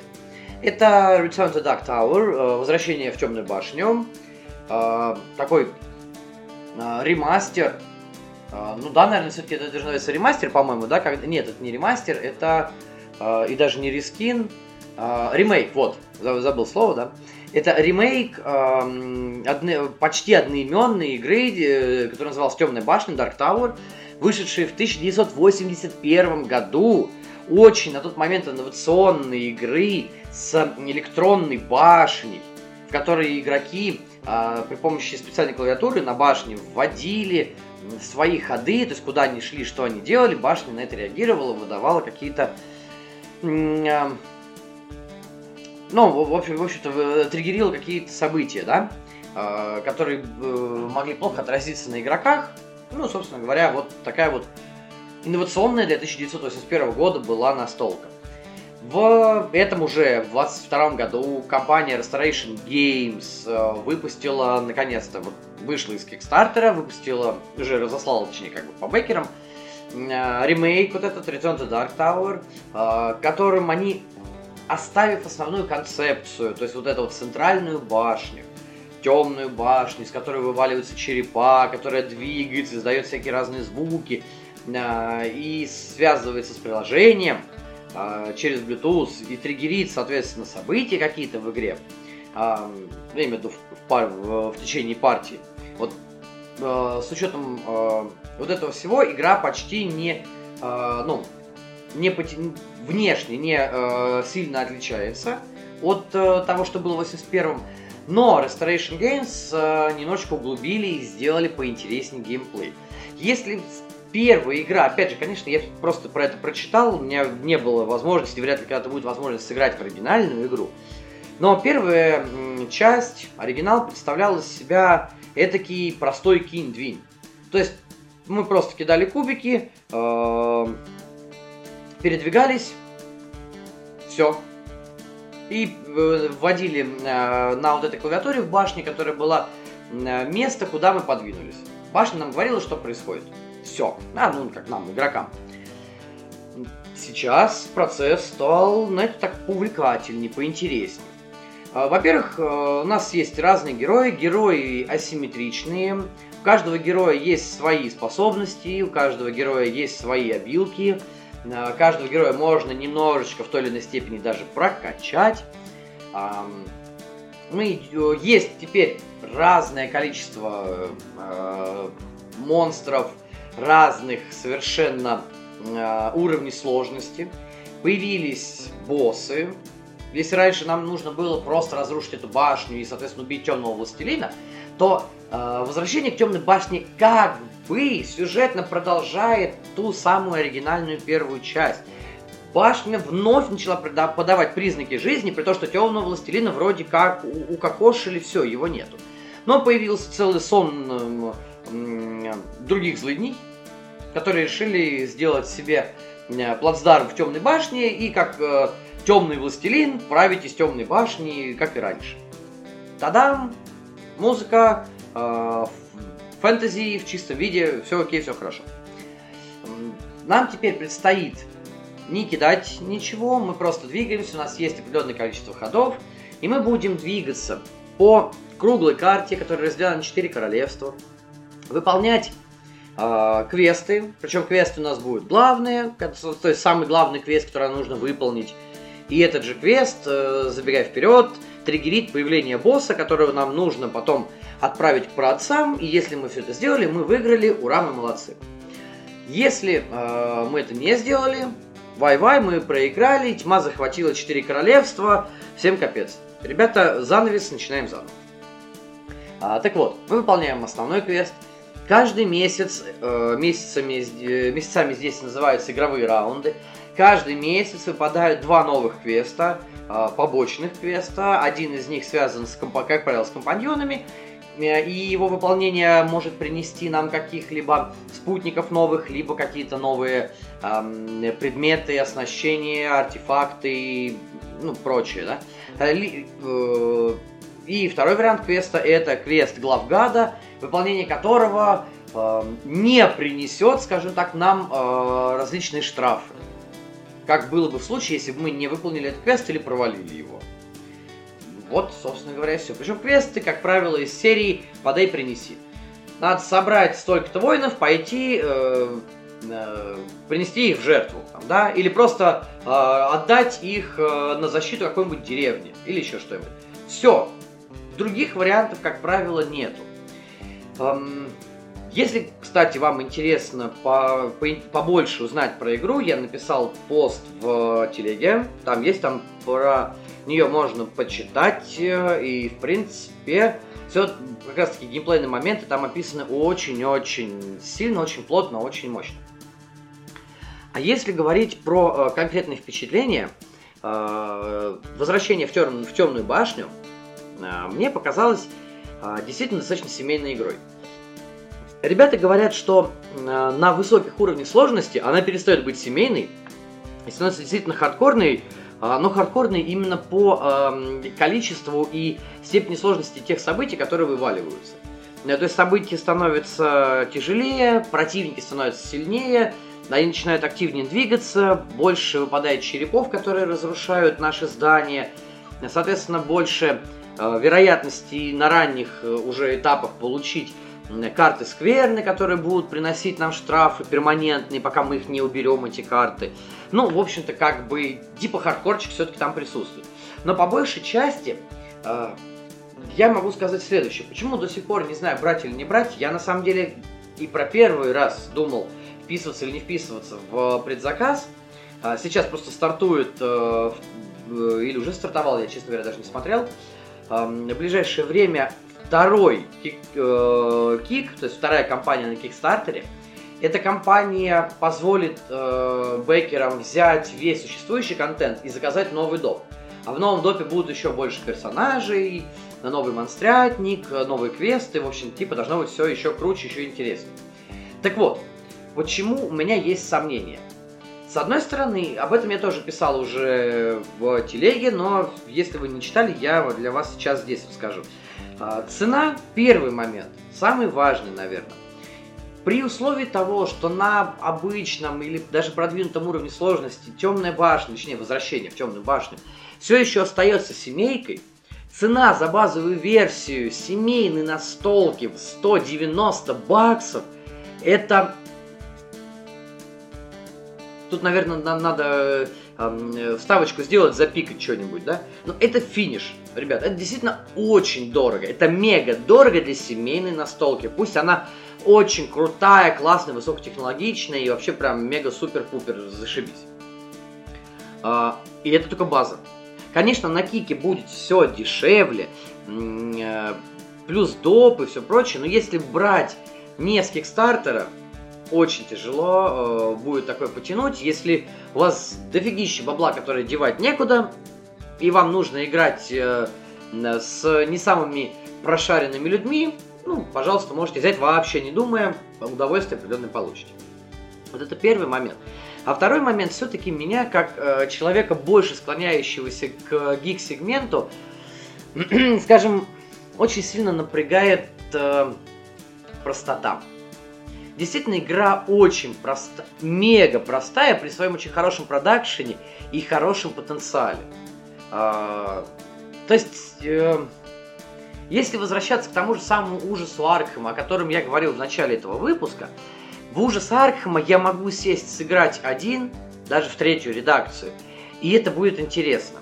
Это Return to Dark Tower, э, Возвращение в Темную башню, э, такой э, ремастер, ну да, наверное, все-таки это даже называется ремастер, по-моему, да? Нет, это не ремастер, это и даже не рескин, ремейк, вот, забыл слово, да? Это ремейк почти одноименной игры, которая называлась Темная башня, Dark Tower, вышедшей в 1981 году. Очень на тот момент инновационной игры с электронной башней, в которой игроки э, при помощи специальной клавиатуры на башне вводили свои ходы, то есть куда они шли, что они делали, башня на это реагировала, выдавала какие-то э, ну, в общем, в общем-то, триггерил какие-то события, да, а, которые э, могли плохо отразиться на игроках. Ну, собственно говоря, вот такая вот инновационная для 1981 года была настолка. В этом уже, в 22 году, компания Restoration Games э, выпустила, наконец-то, вышла из Кикстартера, выпустила, уже разослала, точнее, как бы по бекерам, э, ремейк вот этот Return to Dark Tower, которым они оставив основную концепцию, то есть вот эту вот центральную башню, темную башню, из которой вываливаются черепа, которая двигается, издает всякие разные звуки э, и связывается с приложением э, через Bluetooth и триггерит, соответственно, события какие-то в игре, э, я имею в виду в, пар, в, течение партии. Вот э, с учетом вот этого всего игра почти не, ну, не внешне не сильно отличается от того, что было в 81-м. Но Restoration Games немножечко углубили и сделали поинтереснее геймплей. Если первая игра, опять же, конечно, я просто про это прочитал, у меня не было возможности, вряд ли когда-то будет возможность сыграть в оригинальную игру. Но первая часть, оригинал, представлял из себя этакий простой кинь-двинь. То есть мы просто кидали кубики, э, передвигались, все. И э, вводили э, на вот этой клавиатуре в башне, которая была э, место, куда мы подвинулись. Башня нам говорила, что происходит. Все. А, ну, как нам, игрокам. Сейчас процесс стал, знаете, так увлекательнее, поинтереснее. Во-первых, у нас есть разные герои, герои асимметричные. У каждого героя есть свои способности, у каждого героя есть свои обилки. Каждого героя можно немножечко в той или иной степени даже прокачать. Мы, э, есть теперь разное количество э, монстров разных совершенно э, уровней сложности. появились боссы. Если раньше нам нужно было просто разрушить эту башню и, соответственно, убить темного властелина, то э, возвращение к темной башне как бы сюжетно продолжает ту самую оригинальную первую часть. Башня вновь начала подавать признаки жизни, при том, что темного властелина вроде как укокошили, все, его нету. Но появился целый сон э, других злыдней, которые решили сделать себе э, плацдарм в темной башне и как э, темный властелин править из темной башни, как и раньше. Тадам! Музыка, э, фэнтези в чистом виде, все окей, все хорошо. Нам теперь предстоит не кидать ничего, мы просто двигаемся, у нас есть определенное количество ходов, и мы будем двигаться по круглой карте, которая разделена на 4 королевства, выполнять э, квесты, причем квесты у нас будут главные, то есть самый главный квест, который нужно выполнить. И этот же квест, э, забегая вперед, триггерит появление босса, которого нам нужно потом отправить к праотцам, и если мы все это сделали, мы выиграли, ура, мы молодцы. Если э, мы это не сделали, вай-вай, мы проиграли, тьма захватила 4 королевства, всем капец. Ребята, занавес, начинаем заново. А, так вот, мы выполняем основной квест – Каждый месяц, э, месяцами, э, месяцами здесь называются игровые раунды. Каждый месяц выпадают два новых квеста, э, побочных квеста. Один из них связан, с, как правило, с компаньонами. И его выполнение может принести нам каких-либо спутников новых, либо какие-то новые э, предметы, оснащения, артефакты, ну, прочее, да. Э, э, и второй вариант квеста это квест главгада, выполнение которого э, не принесет, скажем так, нам э, различные штрафы. Как было бы в случае, если бы мы не выполнили этот квест или провалили его. Вот, собственно говоря, все. Причем квесты, как правило, из серии «Подай, принеси». Надо собрать столько-то воинов, пойти, э, э, принести их в жертву, там, да, или просто э, отдать их э, на защиту какой-нибудь деревни, или еще что-нибудь. Все. Других вариантов, как правило, нету. Если, кстати, вам интересно по, по, побольше узнать про игру, я написал пост в телеге. Там есть, там про нее можно почитать. Э, и, в принципе, все как раз таки геймплейные моменты там описаны очень-очень сильно, очень плотно, очень мощно. А если говорить про э, конкретные впечатления, э, возвращение в, тем, в темную башню, мне показалось э, действительно достаточно семейной игрой. Ребята говорят, что э, на высоких уровнях сложности она перестает быть семейной и становится действительно хардкорной, но хардкорной именно по количеству и степени сложности тех событий, которые вываливаются. То есть события становятся тяжелее, противники становятся сильнее, они начинают активнее двигаться, больше выпадает черепов, которые разрушают наши здания, соответственно, больше э, вероятностей на ранних э, уже этапах получить карты скверны, которые будут приносить нам штрафы перманентные, пока мы их не уберем, эти карты. Ну, в общем-то, как бы, типа хардкорчик все-таки там присутствует. Но по большей части, э, я могу сказать следующее. Почему до сих пор не знаю, брать или не брать, я на самом деле и про первый раз думал, вписываться или не вписываться в предзаказ. А сейчас просто стартует, или уже стартовал, я, честно говоря, даже не смотрел. Э, в ближайшее время второй кик, э, кик, то есть вторая компания на Кикстартере, эта компания позволит э, бэкерам взять весь существующий контент и заказать новый доп. А в новом допе будут еще больше персонажей, новый монстрятник, новые квесты, в общем, типа должно быть все еще круче, еще интереснее. Так вот, почему у меня есть сомнения? С одной стороны, об этом я тоже писал уже в телеге, но если вы не читали, я для вас сейчас здесь расскажу. А, цена – первый момент, самый важный, наверное. При условии того, что на обычном или даже продвинутом уровне сложности темная башня, точнее возвращение в темную башню, все еще остается семейкой, цена за базовую версию семейной настолки в 190 баксов, это... Тут, наверное, нам надо э, вставочку сделать, запикать что-нибудь, да? Но это финиш. Ребят, это действительно очень дорого. Это мега дорого для семейной настолки. Пусть она очень крутая, классная, высокотехнологичная и вообще прям мега супер-пупер зашибись. А, и это только база. Конечно, на кике будет все дешевле, э, плюс доп и все прочее, но если брать не с кикстартера, очень тяжело э, будет такое потянуть. Если у вас дофигища бабла, которые девать некуда, и вам нужно играть э, с не самыми прошаренными людьми, ну, пожалуйста, можете взять вообще не думая, удовольствие определенное получите. Вот это первый момент. А второй момент, все-таки меня, как э, человека, больше склоняющегося к гик-сегменту, скажем, очень сильно напрягает э, простота. Действительно, игра очень проста, мега простая при своем очень хорошем продакшене и хорошем потенциале. А, то есть, э, если возвращаться к тому же самому ужасу Аркхема, о котором я говорил в начале этого выпуска, в ужас Аркхема я могу сесть сыграть один, даже в третью редакцию, и это будет интересно.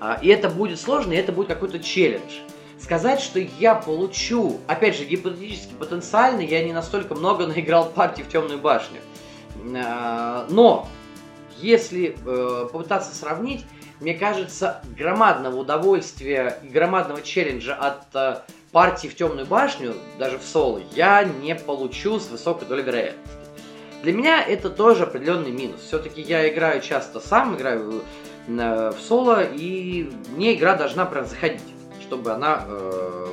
А, и это будет сложно, и это будет какой-то челлендж. Сказать, что я получу, опять же, гипотетически потенциально, я не настолько много наиграл партий в Темную башню. А, но, если э, попытаться сравнить, мне кажется, громадного удовольствия и громадного челленджа от э, партии в Темную башню, даже в соло, я не получу с высокой долей вероятности. Для меня это тоже определенный минус. Все-таки я играю часто сам, играю э, в соло, и мне игра должна прям заходить чтобы она э,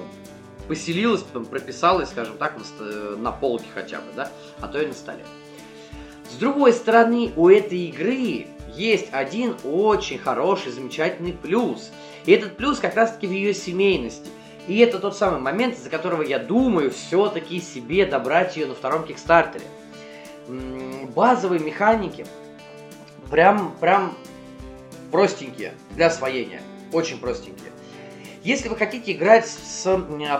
поселилась, потом прописалась, скажем так, на, на полке хотя бы, да, а то и на столе. С другой стороны, у этой игры есть один очень хороший, замечательный плюс. И этот плюс как раз-таки в ее семейности. И это тот самый момент, из-за которого я думаю все-таки себе добрать ее на втором кикстартере. Базовые механики прям, прям простенькие для освоения. Очень простенькие. Если вы хотите играть с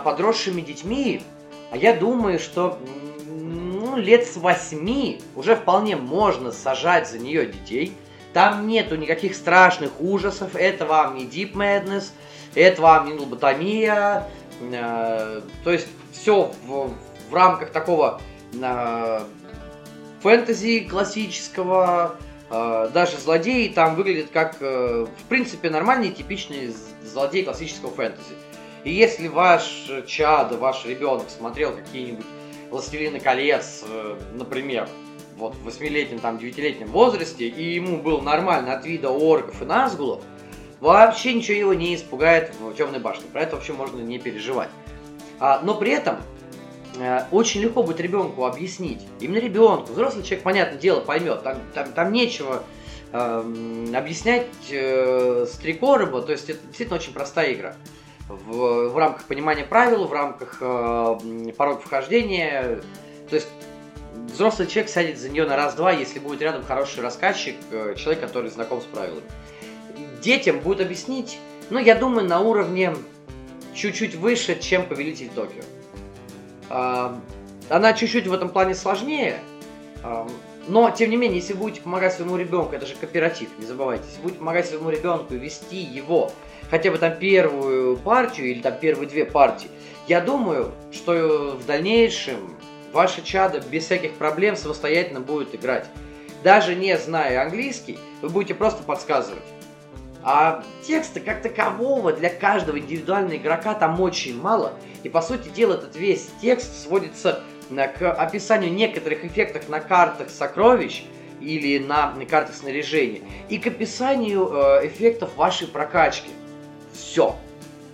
подросшими детьми, а я думаю, что ну, лет с восьми уже вполне можно сажать за нее детей. Там нету никаких страшных ужасов. Это вам не Deep Madness, это вам не лоботомия. Э, то есть все в, в рамках такого э, фэнтези классического. Э, даже злодеи там выглядят как, э, в принципе, нормальные, типичные злодей классического фэнтези. И если ваш чад, ваш ребенок смотрел какие-нибудь «Властелины колец», э, например, вот в восьмилетнем, там, девятилетнем возрасте, и ему был нормально от вида орков и назгулов, вообще ничего его не испугает в темной башне. Про это вообще можно не переживать. А, но при этом э, очень легко будет ребенку объяснить. Именно ребенку. Взрослый человек, понятное дело, поймет. Там, там, там нечего э, объяснять э, с три короба, то есть это действительно очень простая игра. В, в рамках понимания правил, в рамках э, порог вхождения. То есть взрослый человек сядет за нее на раз-два, если будет рядом хороший рассказчик, э, человек, который знаком с правилами. Детям будет объяснить, ну, я думаю, на уровне чуть-чуть выше, чем Повелитель Токио. Э, она чуть-чуть в этом плане сложнее, э, но, тем не менее, если будете помогать своему ребенку, это же кооператив, не забывайте, если будете помогать своему ребенку вести его хотя бы там первую партию или там первые две партии, я думаю, что в дальнейшем ваше чадо без всяких проблем самостоятельно будет играть. Даже не зная английский, вы будете просто подсказывать. А текста как такового для каждого индивидуального игрока там очень мало. И по сути дела этот весь текст сводится к описанию некоторых эффектов на картах сокровищ или на картах снаряжения и к описанию э, эффектов вашей прокачки. Все.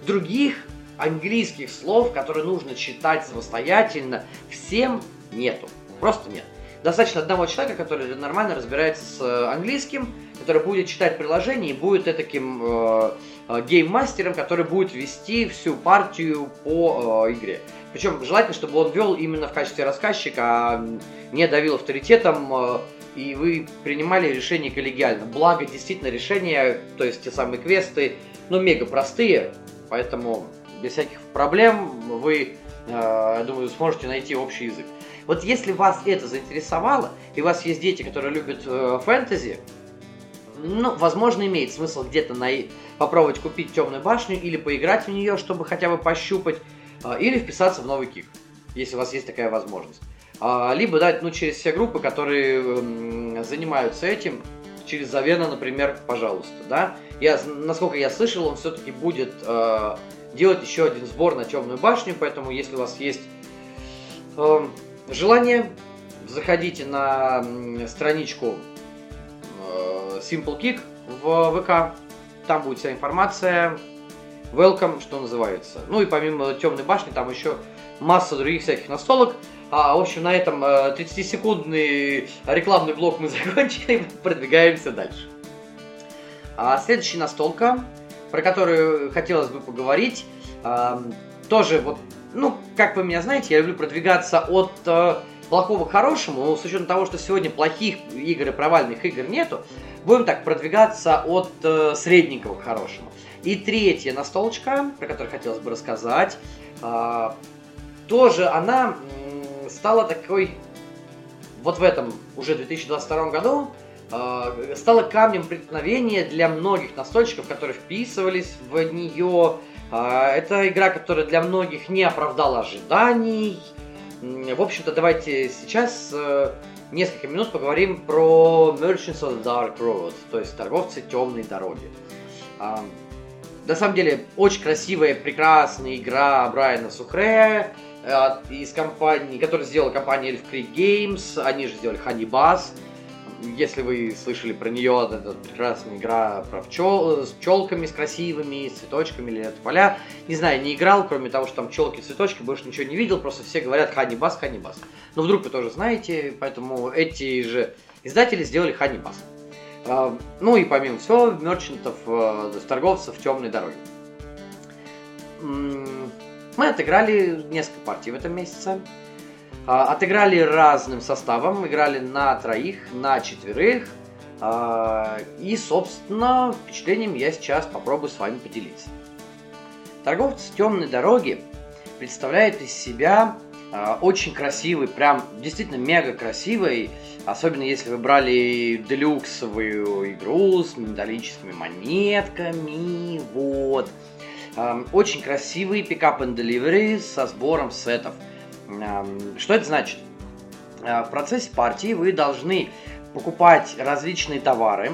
Других английских слов, которые нужно читать самостоятельно, всем нету. Просто нет. Достаточно одного человека, который нормально разбирается с э, английским, который будет читать приложение и будет таким э, э, гейммастером, который будет вести всю партию по э, игре. Причем желательно, чтобы он вел именно в качестве рассказчика, а не давил авторитетом, э, и вы принимали решение коллегиально. Благо, действительно, решения, то есть те самые квесты, ну, мега простые, поэтому без всяких проблем вы, э, я думаю, сможете найти общий язык. Вот если вас это заинтересовало, и у вас есть дети, которые любят э, фэнтези, ну, возможно, имеет смысл где-то на... попробовать купить темную башню или поиграть в нее, чтобы хотя бы пощупать, или вписаться в новый кик, если у вас есть такая возможность. А, либо дать, ну, через все группы, которые занимаются этим, через Завена, например, пожалуйста, да. Я, насколько я слышал, он все-таки будет э, делать еще один сбор на темную башню, поэтому если у вас есть э, желание, заходите на страничку э, Simple Kick в ВК, там будет вся информация, welcome, что называется. Ну и помимо темной башни, там еще масса других всяких настолок. А, в общем, на этом 30-секундный э, рекламный блок мы закончили, продвигаемся дальше. А следующая настолка, про которую хотелось бы поговорить, а, тоже вот, ну, как вы меня знаете, я люблю продвигаться от а, плохого к хорошему, но с учетом того, что сегодня плохих игр и провальных игр нету, будем так продвигаться от а, средненького к хорошему. И третья настолочка, про которую хотелось бы рассказать, а, тоже она стала такой, вот в этом уже 2022 году, э, стала камнем преткновения для многих настольщиков, которые вписывались в нее. Э, это игра, которая для многих не оправдала ожиданий. В общем-то, давайте сейчас э, несколько минут поговорим про Merchants of Dark Road, то есть торговцы темной дороги. Э, на самом деле, очень красивая, прекрасная игра Брайана Сухре, из компании, которую сделала компания Elf Creek Games, они же сделали Honey Buzz. Если вы слышали про нее, это прекрасная игра про пчел, с пчелками, с красивыми, с цветочками или это поля. Не знаю, не играл, кроме того, что там пчелки, цветочки, больше ничего не видел, просто все говорят Honey Buzz. Но вдруг вы тоже знаете, поэтому эти же издатели сделали Buzz. А, ну и помимо всего, мерчантов, э, торговцев темной дороги. Мы отыграли несколько партий в этом месяце. А, отыграли разным составом, играли на троих, на четверых. А, и, собственно, впечатлением я сейчас попробую с вами поделиться. Торговцы темной дороги представляет из себя а, очень красивый, прям действительно мега красивый, особенно если вы брали делюксовую игру с металлическими монетками, вот. Очень красивый пикап and delivery со сбором сетов. Что это значит? А, в процессе партии вы должны покупать различные товары,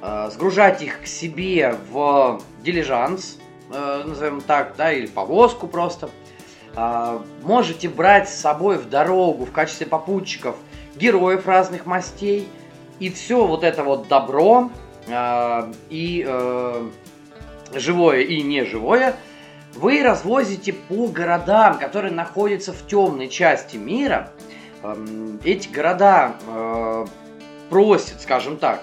а, сгружать их к себе в дилижанс, э, назовем так, да, или повозку просто. А, можете брать с собой в дорогу в качестве попутчиков героев разных мастей. И все вот это вот добро и э, живое и неживое, вы развозите по городам, которые находятся в темной части мира. Эм, эти города э, просят, скажем так,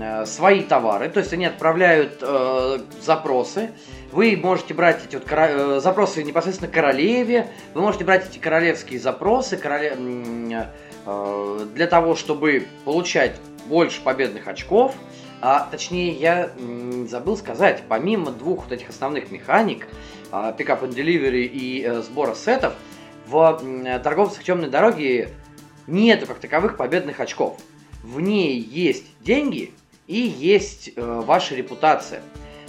э, свои товары, то есть они отправляют э, запросы. Вы можете брать эти вот кора... э, запросы непосредственно королеве, вы можете брать эти королевские запросы короле... э, для того, чтобы получать больше победных очков. А, точнее, я забыл сказать, помимо двух вот этих основных механик, а, Pickup and Delivery и э, сбора сетов, в торговцах темной дороги нету как таковых победных очков. В ней есть деньги и есть э, ваша репутация.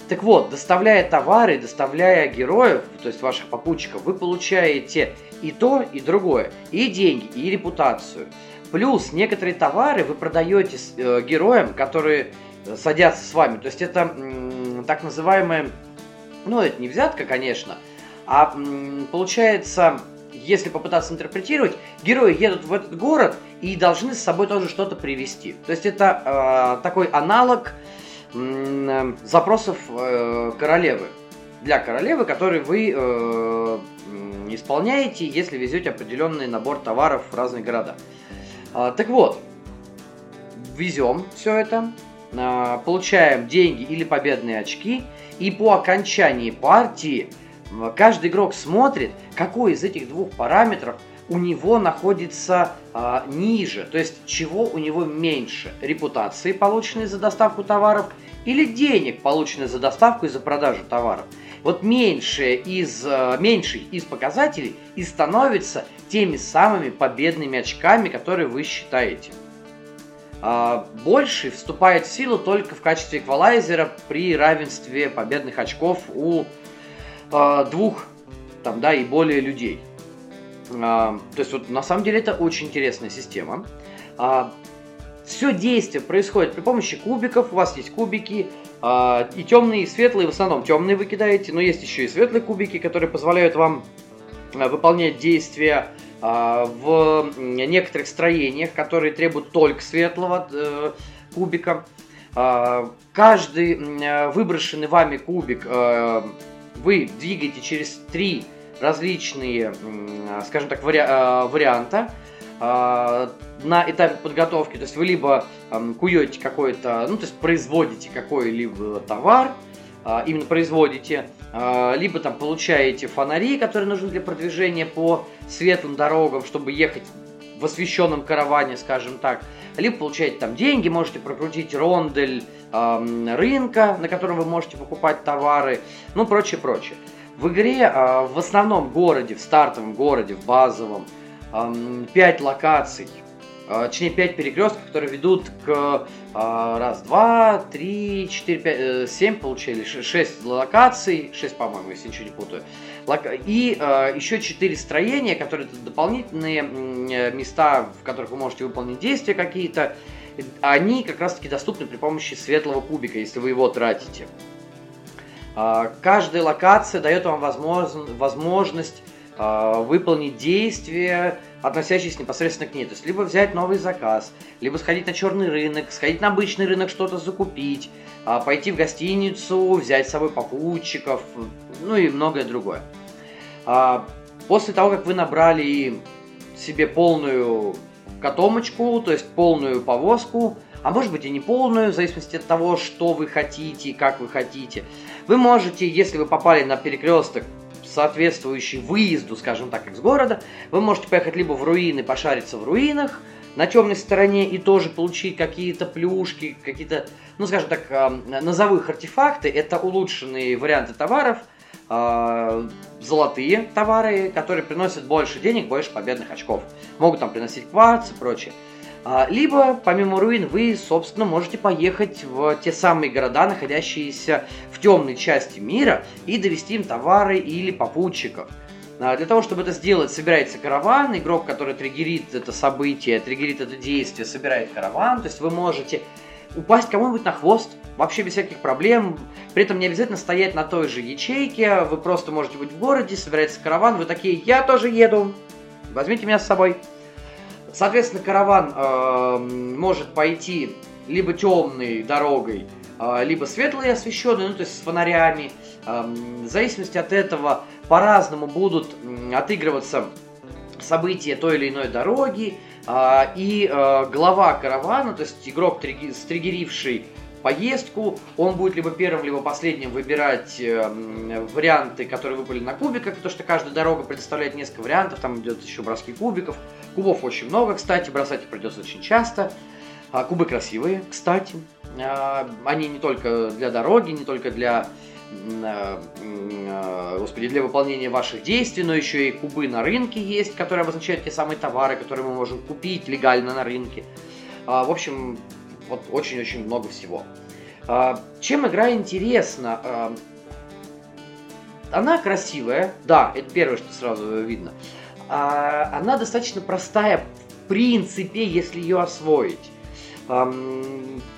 Так вот, доставляя товары, доставляя героев, то есть ваших попутчиков, вы получаете и то, и другое. И деньги, и репутацию. Плюс некоторые товары вы продаете э, героям, которые садятся с вами. То есть это так называемая, ну это не взятка, конечно, а получается, если попытаться интерпретировать, герои едут в этот город и должны с собой тоже что-то привезти. То есть это э, такой аналог э, запросов э, королевы. Для королевы, который вы э, исполняете, если везете определенный набор товаров в разные города. Э, так вот, везем все это, получаем деньги или победные очки, и по окончании партии каждый игрок смотрит, какой из этих двух параметров у него находится а, ниже, то есть чего у него меньше, репутации, полученной за доставку товаров, или денег, полученных за доставку и за продажу товаров. Вот меньшее из, а, меньший из показателей и становится теми самыми победными очками, которые вы считаете. А, больше вступает в силу только в качестве эквалайзера при равенстве победных очков у а, двух там, да, и более людей. А, то есть вот на самом деле это очень интересная система. все действие происходит при помощи кубиков. У вас есть кубики, и темные, и светлые. В основном темные вы кидаете, но есть еще и светлые кубики, которые позволяют вам выполнять действия в некоторых строениях, которые требуют только светлого э, кубика. Э, каждый э, выброшенный вами кубик э, вы двигаете через три различные, скажем так, вари варианта э, на этапе подготовки. То есть вы либо куете какой-то, ну то есть производите какой-либо товар, именно производите, либо там получаете фонари, которые нужны для продвижения по светлым дорогам, чтобы ехать в освещенном караване, скажем так, либо получаете там деньги, можете прокрутить рондель э, рынка, на котором вы можете покупать товары, ну прочее, прочее. В игре э, в основном городе, в стартовом городе, в базовом, э, 5 локаций, точнее 5 перекрестков, которые ведут к э, раз, два, три, четыре, пять, э, семь получили, шесть локаций, шесть, по-моему, если ничего не путаю. И э, еще четыре строения, которые дополнительные э, места, в которых вы можете выполнить действия какие-то. Они как раз-таки доступны при помощи светлого кубика, если вы его тратите. Каждая локация дает вам возможно, возможность выполнить действия, относящиеся непосредственно к ней. То есть либо взять новый заказ, либо сходить на черный рынок, сходить на обычный рынок, что-то закупить, э, пойти в гостиницу, взять с собой попутчиков, ну и многое другое. А, после того, как вы набрали себе полную котомочку, то есть полную повозку, а может быть и не полную, в зависимости от того, что вы хотите и как вы хотите, вы можете, если вы попали на перекресток, соответствующий выезду, скажем так, из города, вы можете поехать либо в руины, пошариться в руинах, на темной стороне и тоже получить какие-то плюшки, какие-то, ну скажем так, назову их артефакты, это улучшенные варианты товаров – э, золотые товары, которые приносят больше денег, больше победных очков. Могут там приносить кварц и прочее. А, либо, помимо руин, вы, собственно, можете поехать в те самые города, находящиеся в темной части мира, и довести им товары или попутчиков. А, для того, чтобы это сделать, собирается караван, игрок, который триггерит это событие, триггерит это действие, собирает караван, то есть вы можете упасть кому-нибудь на хвост, вообще без всяких проблем. При этом не обязательно стоять на той же ячейке, вы просто можете быть в городе, собирается караван, вы такие, я тоже еду, возьмите меня с собой. Соответственно, караван э, может пойти либо темной дорогой, э, либо светлой освещенной, ну то есть с фонарями. Э, в зависимости от этого по-разному будут отыгрываться события той или иной дороги. А, и глава каравана, то есть игрок, стригеривший поездку, он будет либо первым, либо последним выбирать э, варианты, которые выпали на кубиках, потому что каждая дорога предоставляет несколько вариантов, там идет еще броски кубиков. Кубов очень много, кстати, бросать придется очень часто. А, кубы красивые, кстати. Они не только для дороги, не только для Э, э, господи, для выполнения ваших действий, но еще и кубы на рынке есть, которые обозначают те самые товары, которые мы можем купить легально на рынке. А, в общем, вот очень-очень много всего. А, чем игра интересна? А, она красивая, да, это первое, что сразу видно. Она достаточно простая в принципе, если ее освоить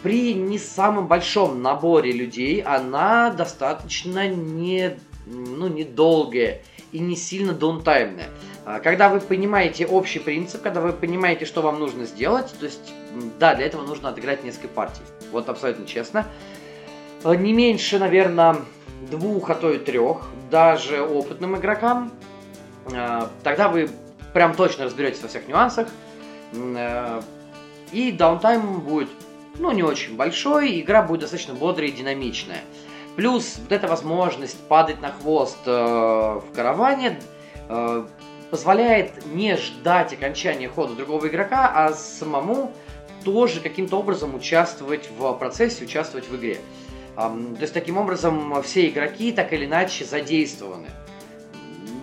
при не самом большом наборе людей она достаточно не, ну, недолгая и не сильно даунтаймная. А, когда вы понимаете общий принцип, когда вы понимаете, что вам нужно сделать, то есть, да, для этого нужно отыграть несколько партий. Вот абсолютно честно. А, не меньше, наверное, двух, а то и трех, даже опытным игрокам. А, тогда вы прям точно разберетесь во всех нюансах и даунтайм будет, ну, не очень большой, игра будет достаточно бодрая и динамичная. Плюс вот эта возможность падать на хвост э, в караване э, позволяет не ждать окончания хода другого игрока, а самому тоже каким-то образом участвовать в процессе, участвовать в игре. То есть таким образом все игроки так или иначе задействованы.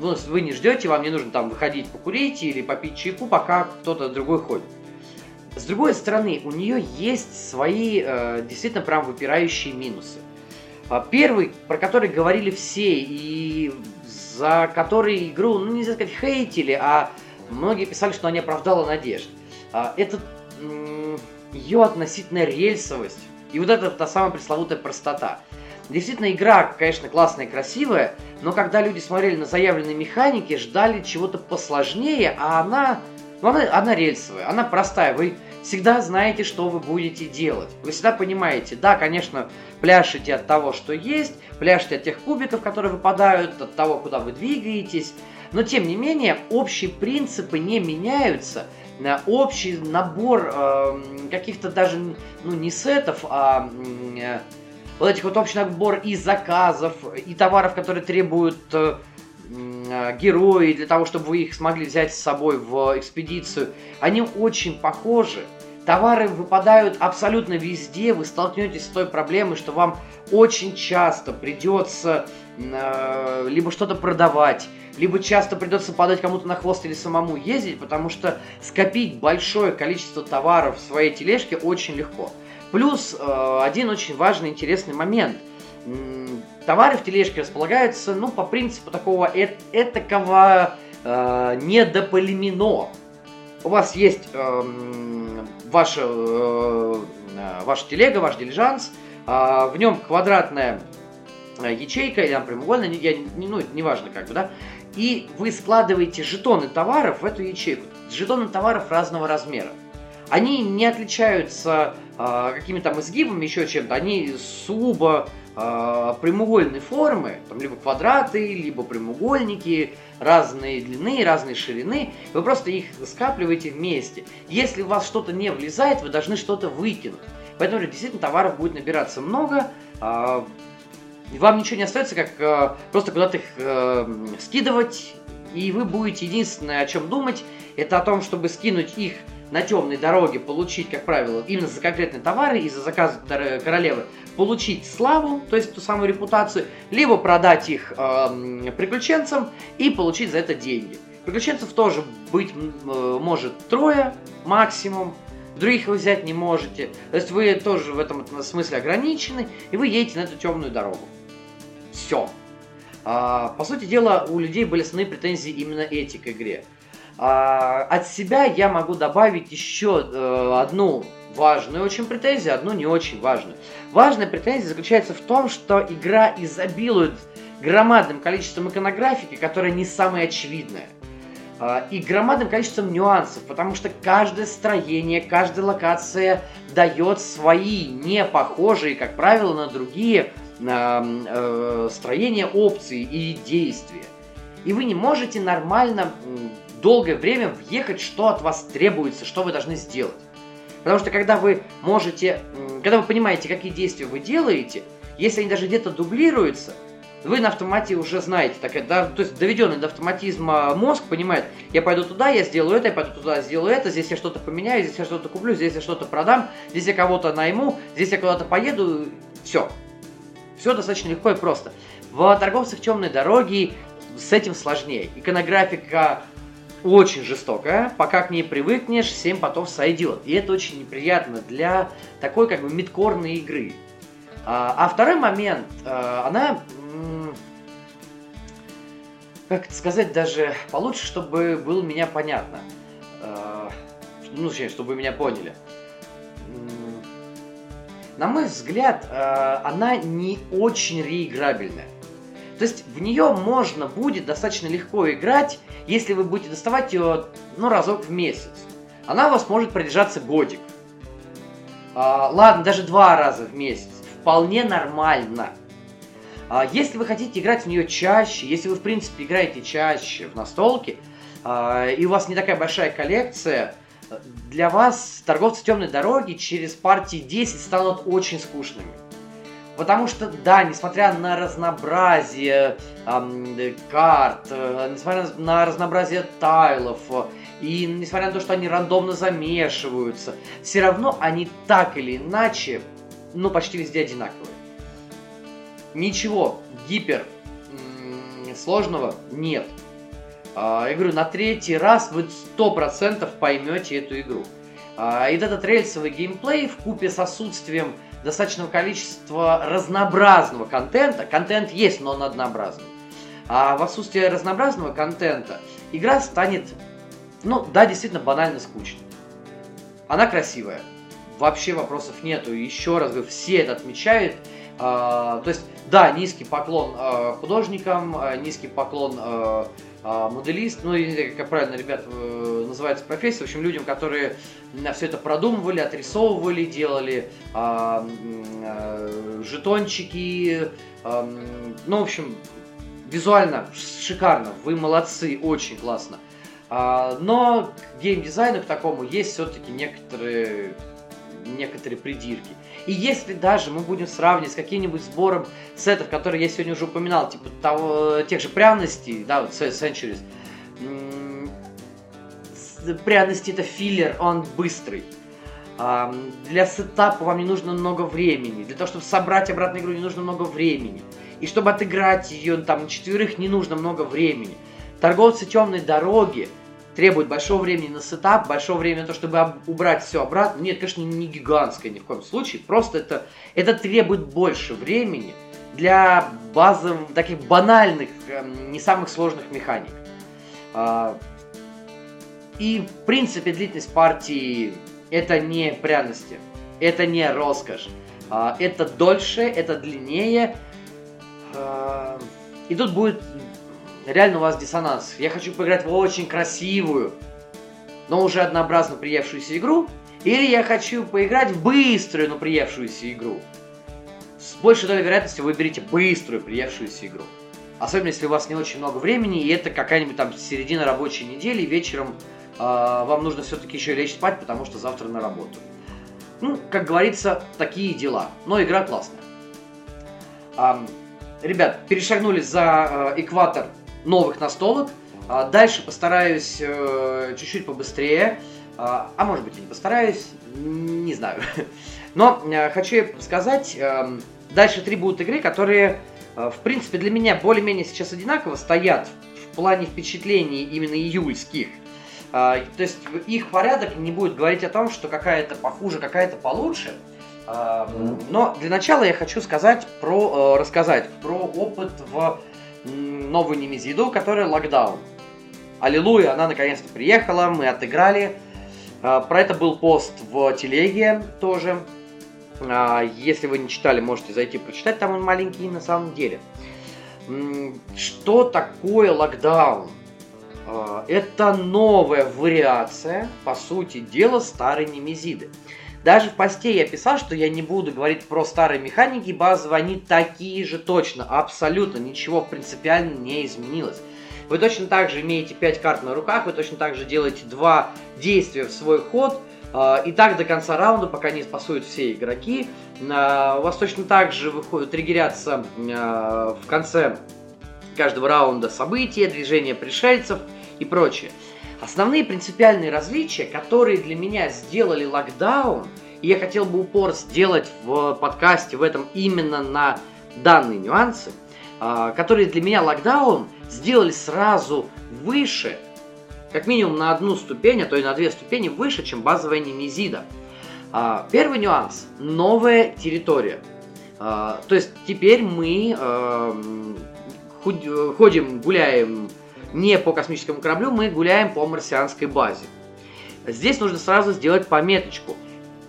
Ну, вы не ждете, вам не нужно там выходить покурить или попить чайку, пока кто-то другой ходит. С другой стороны, у нее есть свои э, действительно прям выпирающие минусы. А, первый, про который говорили все и за который игру, ну нельзя сказать хейтили, а многие писали, что она не оправдала надежд. А, это ее относительно рельсовость. И вот это та самая пресловутая простота. Действительно, игра, конечно, классная и красивая, но когда люди смотрели на заявленные механики, ждали чего-то посложнее, а она, ну, она, она рельсовая, она простая. Вы всегда знаете, что вы будете делать. Вы всегда понимаете, да, конечно, пляшете от того, что есть, пляшете от тех кубиков, которые выпадают, от того, куда вы двигаетесь, но тем не менее, общие принципы не меняются, общий набор э, каких-то даже, ну, не сетов, а э, вот этих вот общий набор и заказов, и товаров, которые требуют э, э, герои для того, чтобы вы их смогли взять с собой в экспедицию, они очень похожи. Товары выпадают абсолютно везде, вы столкнетесь с той проблемой, что вам очень часто придется э, либо что-то продавать, либо часто придется подать кому-то на хвост или самому ездить, потому что скопить большое количество товаров в своей тележке очень легко. Плюс э, один очень важный интересный момент. Товары в тележке располагаются, ну, по принципу такого эт этакого э, недополимино. У вас есть э, ваша, э, ваша телега, ваш дилижанс, э, в нем квадратная э, ячейка или там прямоугольная, я, ну, неважно как бы, да, и вы складываете жетоны товаров в эту ячейку. Жетоны товаров разного размера. Они не отличаются э, какими-то изгибами, еще чем-то. Они сугубо э, прямоугольной формы, там либо квадраты, либо прямоугольники, разные длины, разные ширины. Вы просто их скапливаете вместе. Если у вас что-то не влезает, вы должны что-то выкинуть. Поэтому действительно товаров будет набираться много. Э, вам ничего не остается, как э, просто куда-то их э, скидывать, и вы будете единственное, о чем думать, это о том, чтобы скинуть их на темной дороге получить, как правило, именно за конкретные товары и за заказ королевы, получить славу, то есть ту самую репутацию, либо продать их э, приключенцам и получить за это деньги. Приключенцев тоже быть э, может трое максимум, других вы взять не можете. То есть вы тоже в этом смысле ограничены, и вы едете на эту темную дорогу. Все. А, по сути дела, у людей были основные претензии именно эти к игре. А, от себя я могу добавить еще э, одну важную очень претензию, одну не очень важную. Важная претензия заключается в том, что игра изобилует громадным количеством иконографики, которая не самая очевидная. А, и громадным количеством нюансов, потому что каждое строение, каждая локация дает свои не похожие, как правило, на другие э, строения опций и действия. И вы не можете нормально долгое время въехать, что от вас требуется, что вы должны сделать. Потому что когда вы можете, когда вы понимаете, какие действия вы делаете, если они даже где-то дублируются, вы на автомате уже знаете, так, да, то есть доведенный до автоматизма мозг понимает, я пойду туда, я сделаю это, я пойду туда, сделаю это, здесь я что-то поменяю, здесь я что-то куплю, здесь я что-то продам, здесь я кого-то найму, здесь я куда-то поеду, все. Все достаточно легко и просто. В торговцах темной дороги с этим сложнее. Иконографика очень жестокая, пока к ней привыкнешь, 7 потов сойдет. И это очень неприятно для такой как бы мидкорной игры. А, а второй момент, а, она, как сказать, даже получше, чтобы было меня понятно. А, ну, точнее, чтобы меня поняли. На мой взгляд, а, она не очень реиграбельная. То есть в нее можно будет достаточно легко играть, если вы будете доставать ее, ну, разок в месяц. Она у вас может продержаться годик. А, ладно, даже два раза в месяц. Вполне нормально. А, если вы хотите играть в нее чаще, если вы, в принципе, играете чаще в настолке, а, и у вас не такая большая коллекция, для вас торговцы темной дороги через партии 10 станут очень скучными. Потому что, да, несмотря на разнообразие эм, карт, э, несмотря на разнообразие тайлов, э, и несмотря на то, что они рандомно замешиваются, все равно они так или иначе, ну, почти везде одинаковые. Ничего гипер сложного нет. А, я говорю, на третий раз вы сто процентов поймете эту игру. А, и этот рельсовый геймплей в купе с отсутствием достаточного количества разнообразного контента. Контент есть, но он однообразный. А в отсутствие разнообразного контента игра станет, ну да, действительно банально скучной. Она красивая. вообще вопросов нету. Еще раз говорю, все это отмечают. А, то есть, да, низкий поклон а, художникам, а, низкий поклон а, моделист, ну и как правильно, ребят, э, называется профессия, в общем, людям, которые все это продумывали, отрисовывали, делали а, а, жетончики, а, ну, в общем, визуально шикарно, вы молодцы, очень классно. А, но к геймдизайну к такому есть все-таки некоторые некоторые придирки. И если даже мы будем сравнивать с каким-нибудь сбором сетов, которые я сегодня уже упоминал, типа того, тех же пряностей, да, вот Centuries, пряности это филлер, он быстрый. Для сетапа вам не нужно много времени. Для того, чтобы собрать обратную игру, не нужно много времени. И чтобы отыграть ее там четверых, не нужно много времени. Торговцы темной дороги требует большого времени на сетап, большого времени на то, чтобы убрать все обратно. Нет, конечно, не гигантское ни в коем случае, просто это, это требует больше времени для базовых, таких банальных, эм, не самых сложных механик. А, и, в принципе, длительность партии это не пряности, это не роскошь. А, это дольше, это длиннее. А, и тут будет реально у вас диссонанс. Я хочу поиграть в очень красивую, но уже однообразно приевшуюся игру, или я хочу поиграть в быструю, но приевшуюся игру. С большей долей вероятности вы выберете быструю, приевшуюся игру. Особенно, если у вас не очень много времени, и это какая-нибудь там середина рабочей недели, вечером э, вам нужно все-таки еще лечь спать, потому что завтра на работу. Ну, как говорится, такие дела. Но игра классная. А, ребят, перешагнули за э, экватор новых настолок. А, дальше постараюсь э, чуть-чуть побыстрее, а, а может быть и не постараюсь, не знаю. Но э, хочу сказать, э, дальше три будут игры, которые, в принципе, для меня более-менее сейчас одинаково стоят в плане впечатлений именно июльских. А, то есть их порядок не будет говорить о том, что какая-то похуже, какая-то получше. Но для начала я хочу сказать про, рассказать про опыт в новую Немезиду, которая локдаун. Аллилуйя, она наконец-то приехала, мы отыграли. А, про это был пост в телеге тоже. А, если вы не читали, можете зайти прочитать, там он маленький на самом деле. Что такое локдаун? А, это новая вариация, по сути дела, старой Немезиды. Даже в посте я писал, что я не буду говорить про старые механики базовые, они такие же точно, абсолютно, ничего принципиально не изменилось. Вы точно так же имеете 5 карт на руках, вы точно так же делаете два действия в свой ход, а, и так до конца раунда, пока не спасуют все игроки. А, у вас точно так же выходят, триггерятся а, в конце каждого раунда события, движения пришельцев и прочее. Основные принципиальные различия, которые для меня сделали локдаун, и я хотел бы упор сделать в подкасте в этом именно на данные нюансы, а, которые для меня локдаун сделали сразу выше, как минимум на одну ступень, а то и на две ступени выше, чем базовая немезида. А, первый нюанс – новая территория. А, то есть теперь мы ходим, гуляем не по космическому кораблю, мы гуляем по марсианской базе. Здесь нужно сразу сделать пометочку.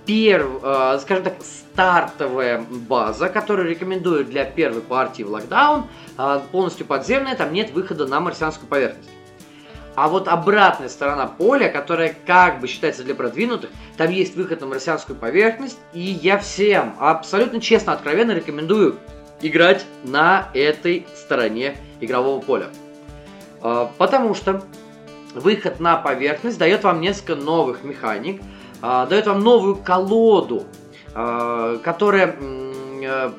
Перв, э, скажем так, стартовая база, которую рекомендую для первой партии в локдаун, э, полностью подземная, там нет выхода на марсианскую поверхность. А вот обратная сторона поля, которая как бы считается для продвинутых, там есть выход на марсианскую поверхность, и я всем абсолютно честно, откровенно рекомендую играть на этой стороне игрового поля. А, потому что выход на поверхность дает вам несколько новых механик, а, дает вам новую колоду, а, которая э,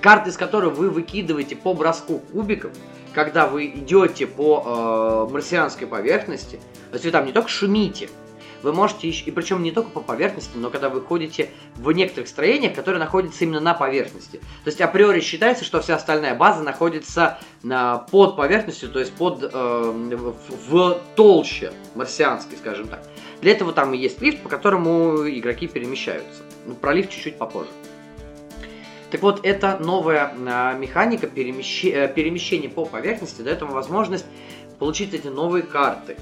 карты, из которой вы выкидываете по броску кубиков, когда вы идете по марсианской поверхности, то есть вы там не только шумите, вы можете, и причем не только по поверхности, но когда вы ходите в некоторых строениях, которые находятся именно на поверхности. То есть априори считается, что вся остальная база находится на, под поверхностью, то есть под, э, в, в толще марсианской, скажем так. Для этого там и есть лифт, по которому игроки перемещаются. Ну, про лифт чуть-чуть попозже. Так вот, эта новая э, механика перемещ... Э, перемещения по поверхности дает вам возможность получить эти новые карты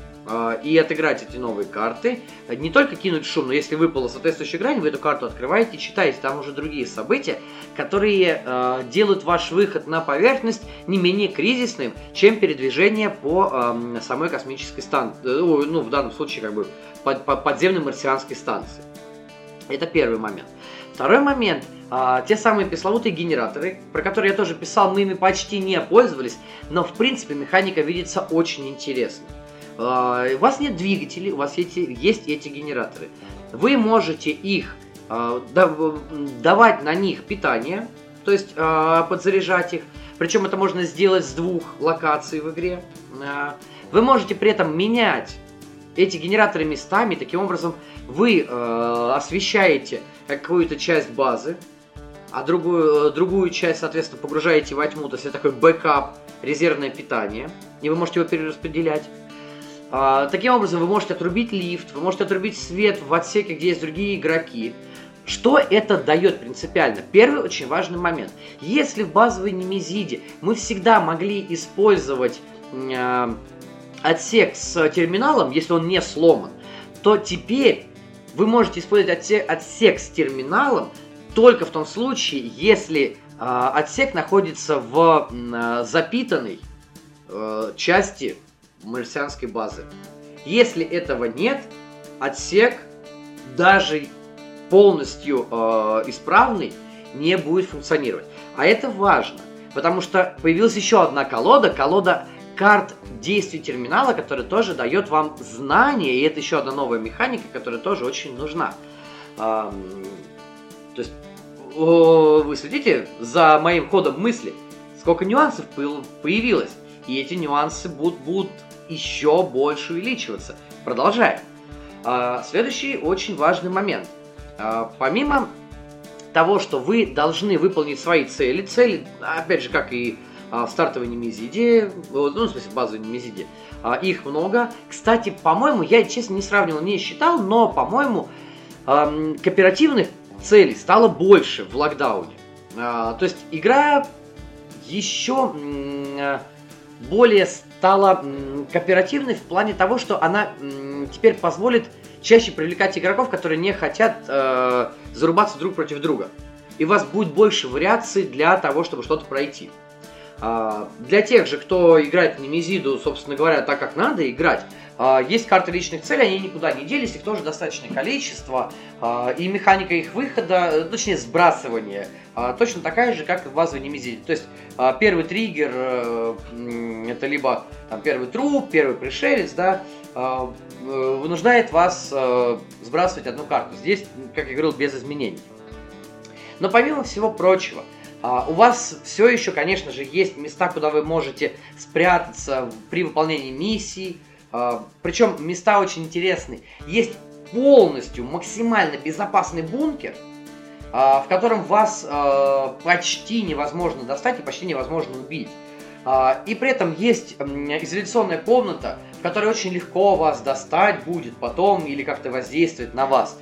и отыграть эти новые карты, не только кинуть шум, но если выпала соответствующая грань, вы эту карту открываете, читаете, там уже другие события, которые э, делают ваш выход на поверхность не менее кризисным, чем передвижение по э, самой космической станции, ну, в данном случае, как бы, под, под подземной марсианской станции. Это первый момент. Второй момент. А, те самые пресловутые генераторы, про которые я тоже писал, мы ими почти не пользовались, но в принципе механика видится очень интересно. А, у вас нет двигателей, у вас есть, есть эти генераторы. Вы можете их а, давать на них питание, то есть а, подзаряжать их. Причем это можно сделать с двух локаций в игре. Вы можете при этом менять эти генераторы местами, таким образом вы э, освещаете какую-то часть базы, а другую, другую часть, соответственно, погружаете во тьму, то есть это такой бэкап, резервное питание, и вы можете его перераспределять. А, таким образом, вы можете отрубить лифт, вы можете отрубить свет в отсеке, где есть другие игроки. Что это дает принципиально? Первый очень важный момент. Если в базовой Немезиде мы всегда могли использовать э, отсек с терминалом, если он не сломан, то теперь вы можете использовать отсек, отсек с терминалом только в том случае, если э, отсек находится в э, запитанной э, части марсианской базы. Если этого нет, отсек даже полностью э, исправный не будет функционировать. А это важно, потому что появилась еще одна колода, колода карт действий терминала, который тоже дает вам знания, и это еще одна новая механика, которая тоже очень нужна. То есть вы следите за моим ходом мысли, сколько нюансов появилось, и эти нюансы будут, будут еще больше увеличиваться. Продолжаем. А, следующий очень важный момент. А, помимо того, что вы должны выполнить свои цели, цели, опять же, как и в стартовой ну, в смысле, базовой немезиде, а, их много. Кстати, по-моему, я, честно, не сравнивал, не считал, но, по-моему, кооперативных целей стало больше в локдауне. То есть игра еще более стала кооперативной в плане того, что она теперь позволит чаще привлекать игроков, которые не хотят э, зарубаться друг против друга. И у вас будет больше вариаций для того, чтобы что-то пройти. А, для тех же, кто играет в Немезиду, собственно говоря, так как надо играть, есть карты личных целей, они никуда не делись, их тоже достаточное количество, а, и механика их выхода, точнее сбрасывания, точно такая же, как и в базовой Немезиде. То есть первый триггер э, это либо там, первый труп, первый пришелец, да, э, вынуждает вас э, сбрасывать одну карту. Здесь, как я говорил, без изменений. Но помимо всего прочего, а, у вас все еще, конечно же, есть места, куда вы можете спрятаться при выполнении миссий. А, причем места очень интересные. Есть полностью максимально безопасный бункер, а, в котором вас почти невозможно достать и почти невозможно убить. И при этом есть изоляционная комната, в которой очень легко вас достать будет потом или как-то воздействовать на вас.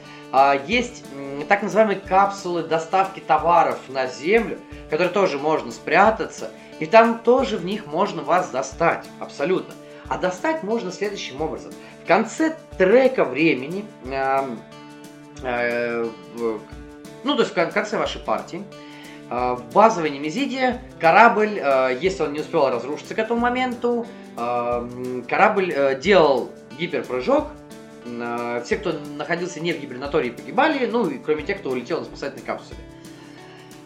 Есть так называемые капсулы доставки товаров на Землю, которые тоже можно спрятаться, и там тоже в них можно вас достать, абсолютно. А достать можно следующим образом. В конце трека времени, э, э, ну то есть в конце вашей партии, э, в базовой Немезиде корабль, э, если он не успел разрушиться к этому моменту, э, корабль э, делал гиперпрыжок, э, все, кто находился не в гибернатории, погибали, ну и кроме тех, кто улетел на спасательной капсуле.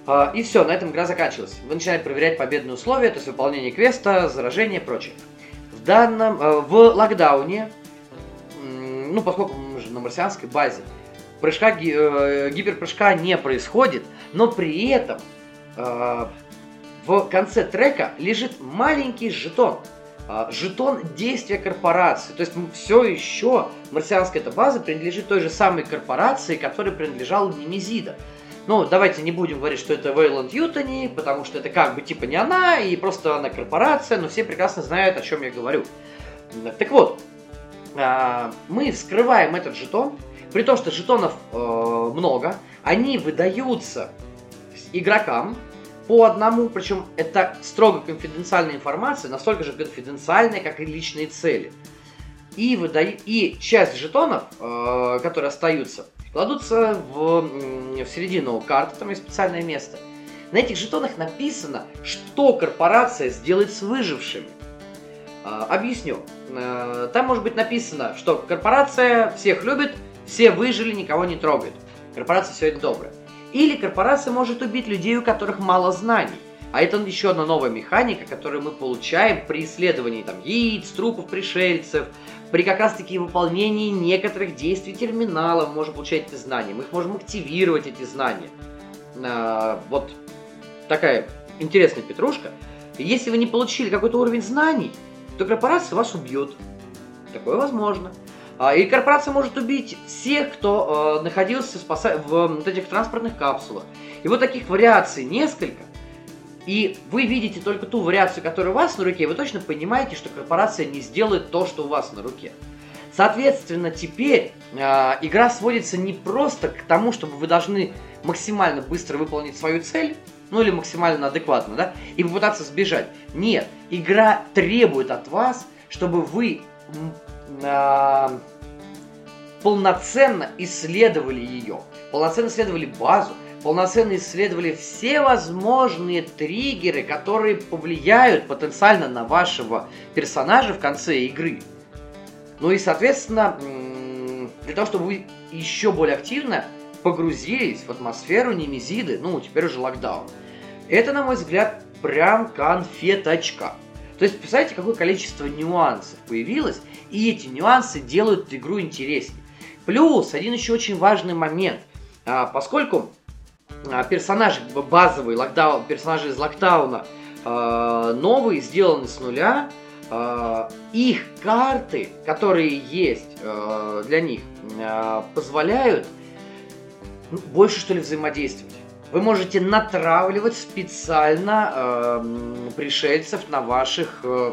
А, и все, на этом игра заканчивалась. Вы начинаете проверять победные условия, то есть выполнение квеста, заражение и прочее. Данном, э, в локдауне, ну, поскольку мы же на марсианской базе, прыжка, э, гиперпрыжка не происходит, но при этом э, в конце трека лежит маленький жетон. Жетон действия корпорации. То есть все еще марсианская эта база принадлежит той же самой корпорации, которая принадлежала Немезида. Ну, давайте не будем говорить, что это Вейланд Ютони, потому что это как бы типа не она, и просто она корпорация, но все прекрасно знают, о чем я говорю. Так вот, а, мы вскрываем этот жетон, при том, что жетонов э, много, они выдаются игрокам, по одному, причем это строго конфиденциальная информация, настолько же конфиденциальная, как и личные цели. И, выдаю, и часть жетонов, э, которые остаются, кладутся в, в середину карты, там есть специальное место. На этих жетонах написано, что корпорация сделает с выжившими. Э, объясню. Э, там может быть написано, что корпорация всех любит, все выжили, никого не трогает. Корпорация сегодня добрая. Или корпорация может убить людей, у которых мало знаний. А это еще одна новая механика, которую мы получаем при исследовании там, яиц, трупов пришельцев, при как раз таки выполнении некоторых действий терминала мы можем получать эти знания. Мы их можем активировать, эти знания. А, вот такая интересная петрушка. Если вы не получили какой-то уровень знаний, то корпорация вас убьет. Такое возможно. А, и корпорация может убить всех, кто э, находился спаса... в этих транспортных капсулах. И вот таких вариаций несколько. И вы видите только ту вариацию, которая у вас на руке, и вы точно понимаете, что корпорация не сделает то, что у вас на руке. Соответственно, теперь э, игра сводится не просто к тому, чтобы вы должны максимально быстро выполнить свою цель, ну или максимально адекватно, да, и попытаться сбежать. Нет, игра требует от вас, чтобы вы э, полноценно исследовали ее, полноценно исследовали базу, полноценно исследовали все возможные триггеры, которые повлияют потенциально на вашего персонажа в конце игры. Ну и, соответственно, для того, чтобы вы еще более активно погрузились в атмосферу Немезиды, ну, теперь уже локдаун. Это, на мой взгляд, прям конфеточка. То есть, представляете, какое количество нюансов появилось, и эти нюансы делают игру интереснее. Плюс, один еще очень важный момент. А, поскольку персонажи базовые, локдаун, персонажи из локдауна а, новые, сделаны с нуля, их карты, которые есть для них, позволяют ну, больше что ли взаимодействовать. Вы можете натравливать специально э, пришельцев на ваших э,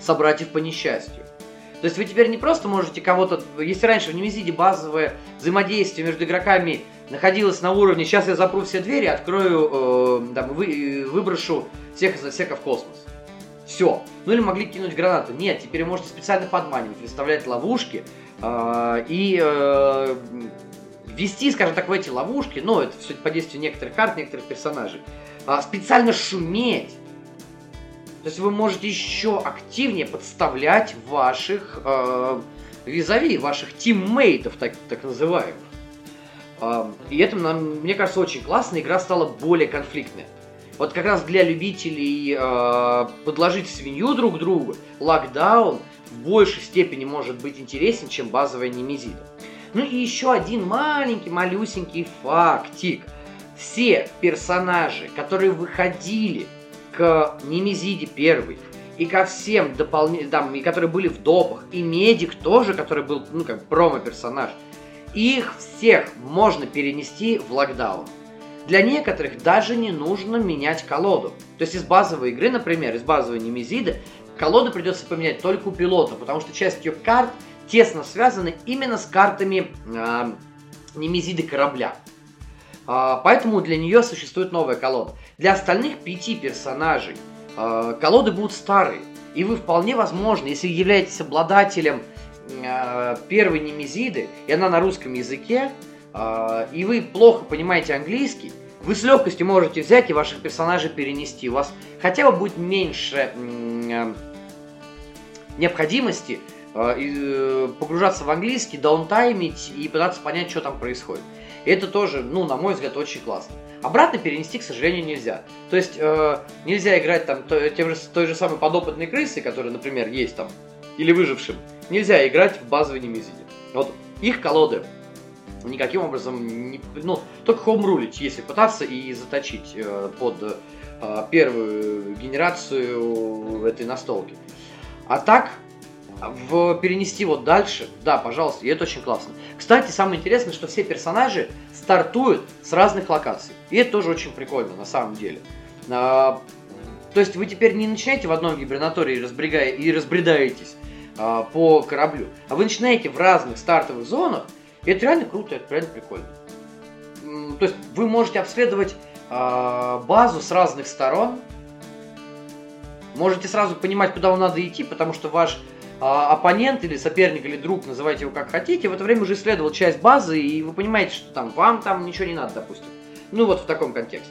собратьев по несчастью. То есть вы теперь не просто можете кого-то... Если раньше в Немезиде базовое взаимодействие между игроками находилось на уровне «сейчас я запру все двери, открою, э, там, вы, выброшу всех из засека в космос». Все. Ну или могли кинуть гранату. Нет, теперь вы можете специально подманивать, выставлять ловушки э, и э, ввести, скажем так, в эти ловушки, ну, это все по действию некоторых карт, некоторых персонажей, а, специально шуметь. То есть вы можете еще активнее подставлять ваших э, визави, ваших тиммейтов, так, так называемых. Э, и это, мне кажется, очень классно. Игра стала более конфликтная. Вот как раз для любителей э, подложить свинью друг другу, локдаун в большей степени может быть интересен, чем базовая немезида. Ну и еще один маленький, малюсенький фактик. Все персонажи, которые выходили к Немезиде первый, и ко всем дополнительным, там, и которые были в допах, и Медик тоже, который был, ну, как промо-персонаж, их всех можно перенести в локдаун. Для некоторых даже не нужно менять колоду. То есть из базовой игры, например, из базовой Немезиды, колоду придется поменять только у пилота, потому что часть ее карт тесно связаны именно с картами э, Немезиды корабля. Э, поэтому для нее существует новая колода. Для остальных пяти персонажей э, колоды будут старые. И вы вполне возможно, если являетесь обладателем э, первой Немезиды, и она на русском языке, и вы плохо понимаете английский, вы с легкостью можете взять и ваших персонажей перенести. У вас хотя бы будет меньше необходимости э, погружаться в английский, даунтаймить и пытаться понять, что там происходит. Это тоже, ну, на мой взгляд, очень классно. Обратно перенести, к сожалению, нельзя. То есть э, нельзя играть там то, тем же, той же самой подопытной крысы, которая, например, есть там, или выжившим. Нельзя играть в базовой немезиде. Вот их колоды никаким образом не, ну, только хоумрулить, если пытаться и заточить э, под э, первую генерацию этой настолки. А так, в, перенести вот дальше, да, пожалуйста, и это очень классно. Кстати, самое интересное, что все персонажи стартуют с разных локаций. И это тоже очень прикольно, на самом деле. А, то есть вы теперь не начинаете в одном гибернаторе и, разбрегая, и разбредаетесь а, по кораблю, а вы начинаете в разных стартовых зонах, и это реально круто, это реально прикольно. То есть вы можете обследовать э, базу с разных сторон. Можете сразу понимать, куда вам надо идти, потому что ваш оппонент или соперник или друг, называйте его как хотите, в это время уже исследовал часть базы, и вы понимаете, что там вам там ничего не надо, допустим. Ну вот в таком контексте.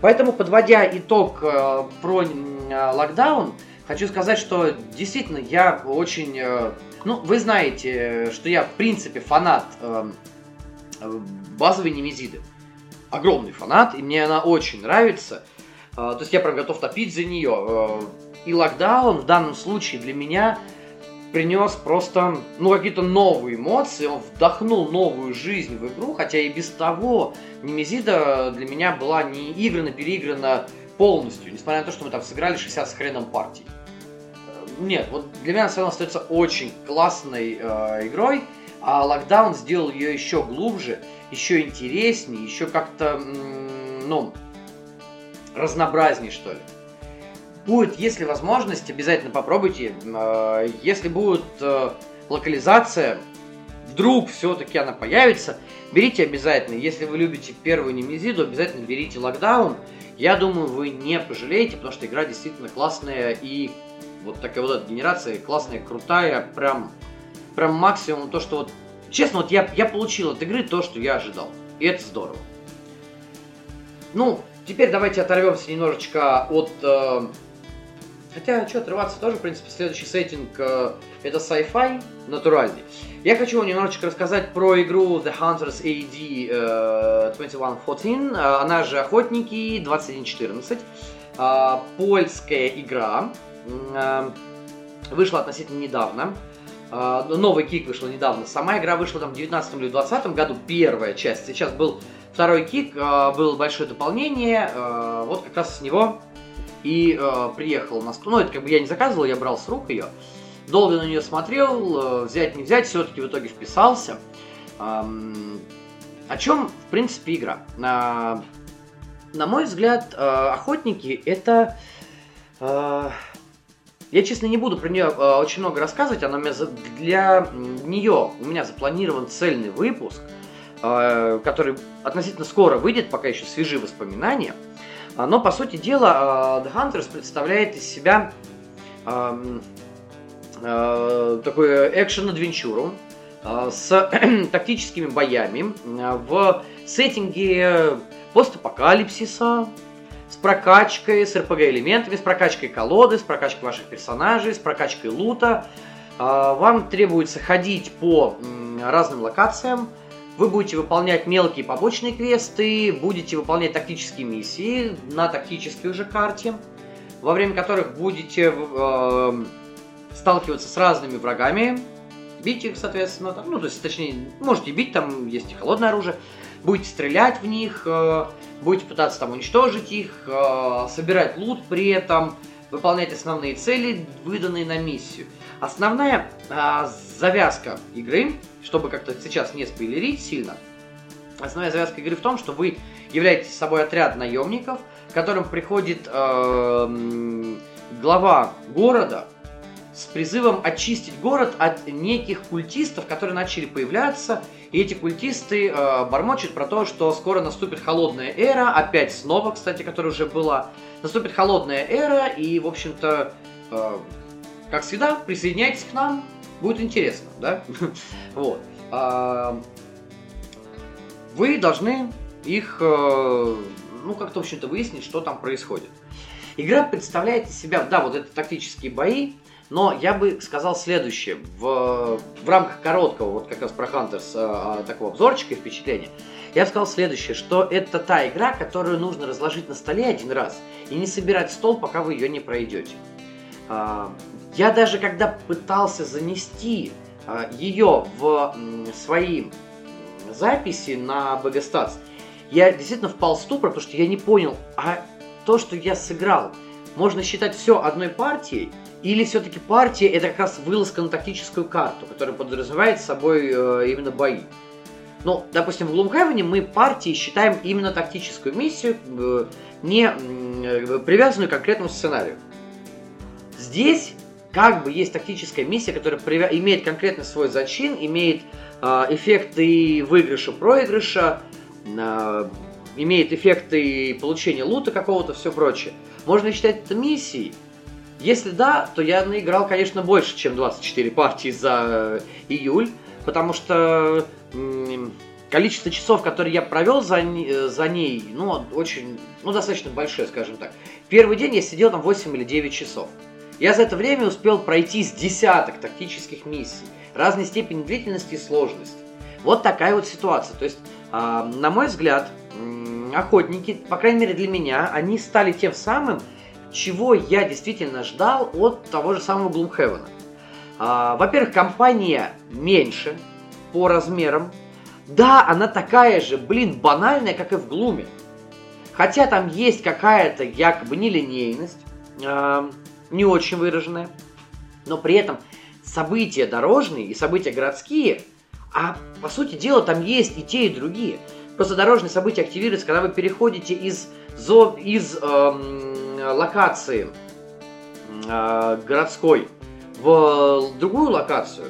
Поэтому, подводя итог э, про э, локдаун, хочу сказать, что действительно я очень... Э, ну, вы знаете, что я в принципе фанат э, базовой немезиды. Огромный фанат, и мне она очень нравится. Э, то есть я прям готов топить за нее. Э, и локдаун в данном случае для меня принес просто, ну, какие-то новые эмоции, он вдохнул новую жизнь в игру, хотя и без того Немезида для меня была не играна, переиграна полностью, несмотря на то, что мы там сыграли 60 с хреном партий. Э, нет, вот для меня она остается очень классной э, игрой, а локдаун сделал ее еще глубже, еще интереснее, еще как-то, ну, разнообразнее, что ли будет, если возможность, обязательно попробуйте. А, если будет э, локализация, вдруг все-таки она появится, берите обязательно. Если вы любите первую Немезиду, обязательно берите локдаун. Я думаю, вы не пожалеете, потому что игра действительно классная и вот такая вот эта генерация классная, крутая, прям, прям максимум то, что вот... Честно, вот я, я получил от игры то, что я ожидал. И это здорово. Ну, теперь давайте оторвемся немножечко от э, Хотя, что, отрываться тоже, в принципе, следующий сеттинг э, это sci-fi натуральный. Я хочу немножечко рассказать про игру The Hunters AD э, 2114, э, она же Охотники 2114. Э, польская игра, э, вышла относительно недавно. Э, новый кик вышел недавно. Сама игра вышла там в 19 или 20 году, первая часть. Сейчас был второй кик, э, было большое дополнение. Э, вот как раз с него и э, приехал на Ну, это как бы я не заказывал, я брал с рук ее. Долго на нее смотрел, э, взять не взять, все-таки в итоге вписался. Эм, о чем, в принципе, игра? Э, на мой взгляд, э, охотники это. Э, я, честно, не буду про нее э, очень много рассказывать. Она меня за, для нее у меня запланирован цельный выпуск, э, который относительно скоро выйдет, пока еще свежи воспоминания. А, но, по сути дела, а, The Hunters представляет из себя такую экшен-адвенчуру с тактическими боями в сеттинге постапокалипсиса, с прокачкой, с RPG-элементами, с прокачкой колоды, с прокачкой ваших персонажей, с прокачкой лута. Вам требуется ходить по разным локациям, вы будете выполнять мелкие побочные квесты, будете выполнять тактические миссии на тактической уже карте, во время которых будете э, сталкиваться с разными врагами, бить их, соответственно, там, ну, то есть, точнее, можете бить, там есть и холодное оружие, будете стрелять в них, э, будете пытаться там уничтожить их, э, собирать лут при этом, выполнять основные цели, выданные на миссию. Основная э, завязка игры чтобы как-то сейчас не спойлерить сильно, основная завязка игры в том, что вы являетесь собой отряд наемников, к которым приходит э, глава города с призывом очистить город от неких культистов, которые начали появляться. И эти культисты э, бормочут про то, что скоро наступит холодная эра, опять снова, кстати, которая уже была. Наступит холодная эра, и, в общем-то, э, как всегда, присоединяйтесь к нам, Будет интересно, да? Вот. А, вы должны их, э, ну, как-то, в общем-то, выяснить, что там происходит. Игра представляет из себя, да, вот это тактические бои, но я бы сказал следующее. В, в рамках короткого, вот как раз про Hunters, э, такого обзорчика и впечатления, я бы сказал следующее, что это та игра, которую нужно разложить на столе один раз и не собирать стол, пока вы ее не пройдете. А, я даже когда пытался занести а, ее в свои записи на BGStats, я действительно впал в ступор, потому что я не понял, а то, что я сыграл, можно считать все одной партией, или все-таки партия это как раз вылазка на тактическую карту, которая подразумевает собой э, именно бои. Ну, допустим, в Gloomhaven мы партии считаем именно тактическую миссию, э, не э, привязанную к конкретному сценарию. Здесь как бы есть тактическая миссия, которая имеет конкретно свой зачин, имеет э, эффекты выигрыша, проигрыша, э, имеет эффекты получения лута какого-то, все прочее. Можно считать это миссией. Если да, то я наиграл, конечно, больше, чем 24 партии за июль, потому что количество часов, которые я провел за, за ней, ну, очень, ну, достаточно большое, скажем так. Первый день я сидел там 8 или 9 часов. Я за это время успел пройти с десяток тактических миссий, разной степени длительности и сложности. Вот такая вот ситуация. То есть, э, на мой взгляд, охотники, по крайней мере для меня, они стали тем самым, чего я действительно ждал от того же самого Gloomhaven. Э, во-первых, компания меньше по размерам. Да, она такая же, блин, банальная, как и в Глуме. Хотя там есть какая-то якобы нелинейность. Э, не очень выраженная, но при этом события дорожные и события городские, а по сути дела там есть и те, и другие. Просто дорожные события активируются, когда вы переходите из, зо, из эм, локации э, городской в другую локацию.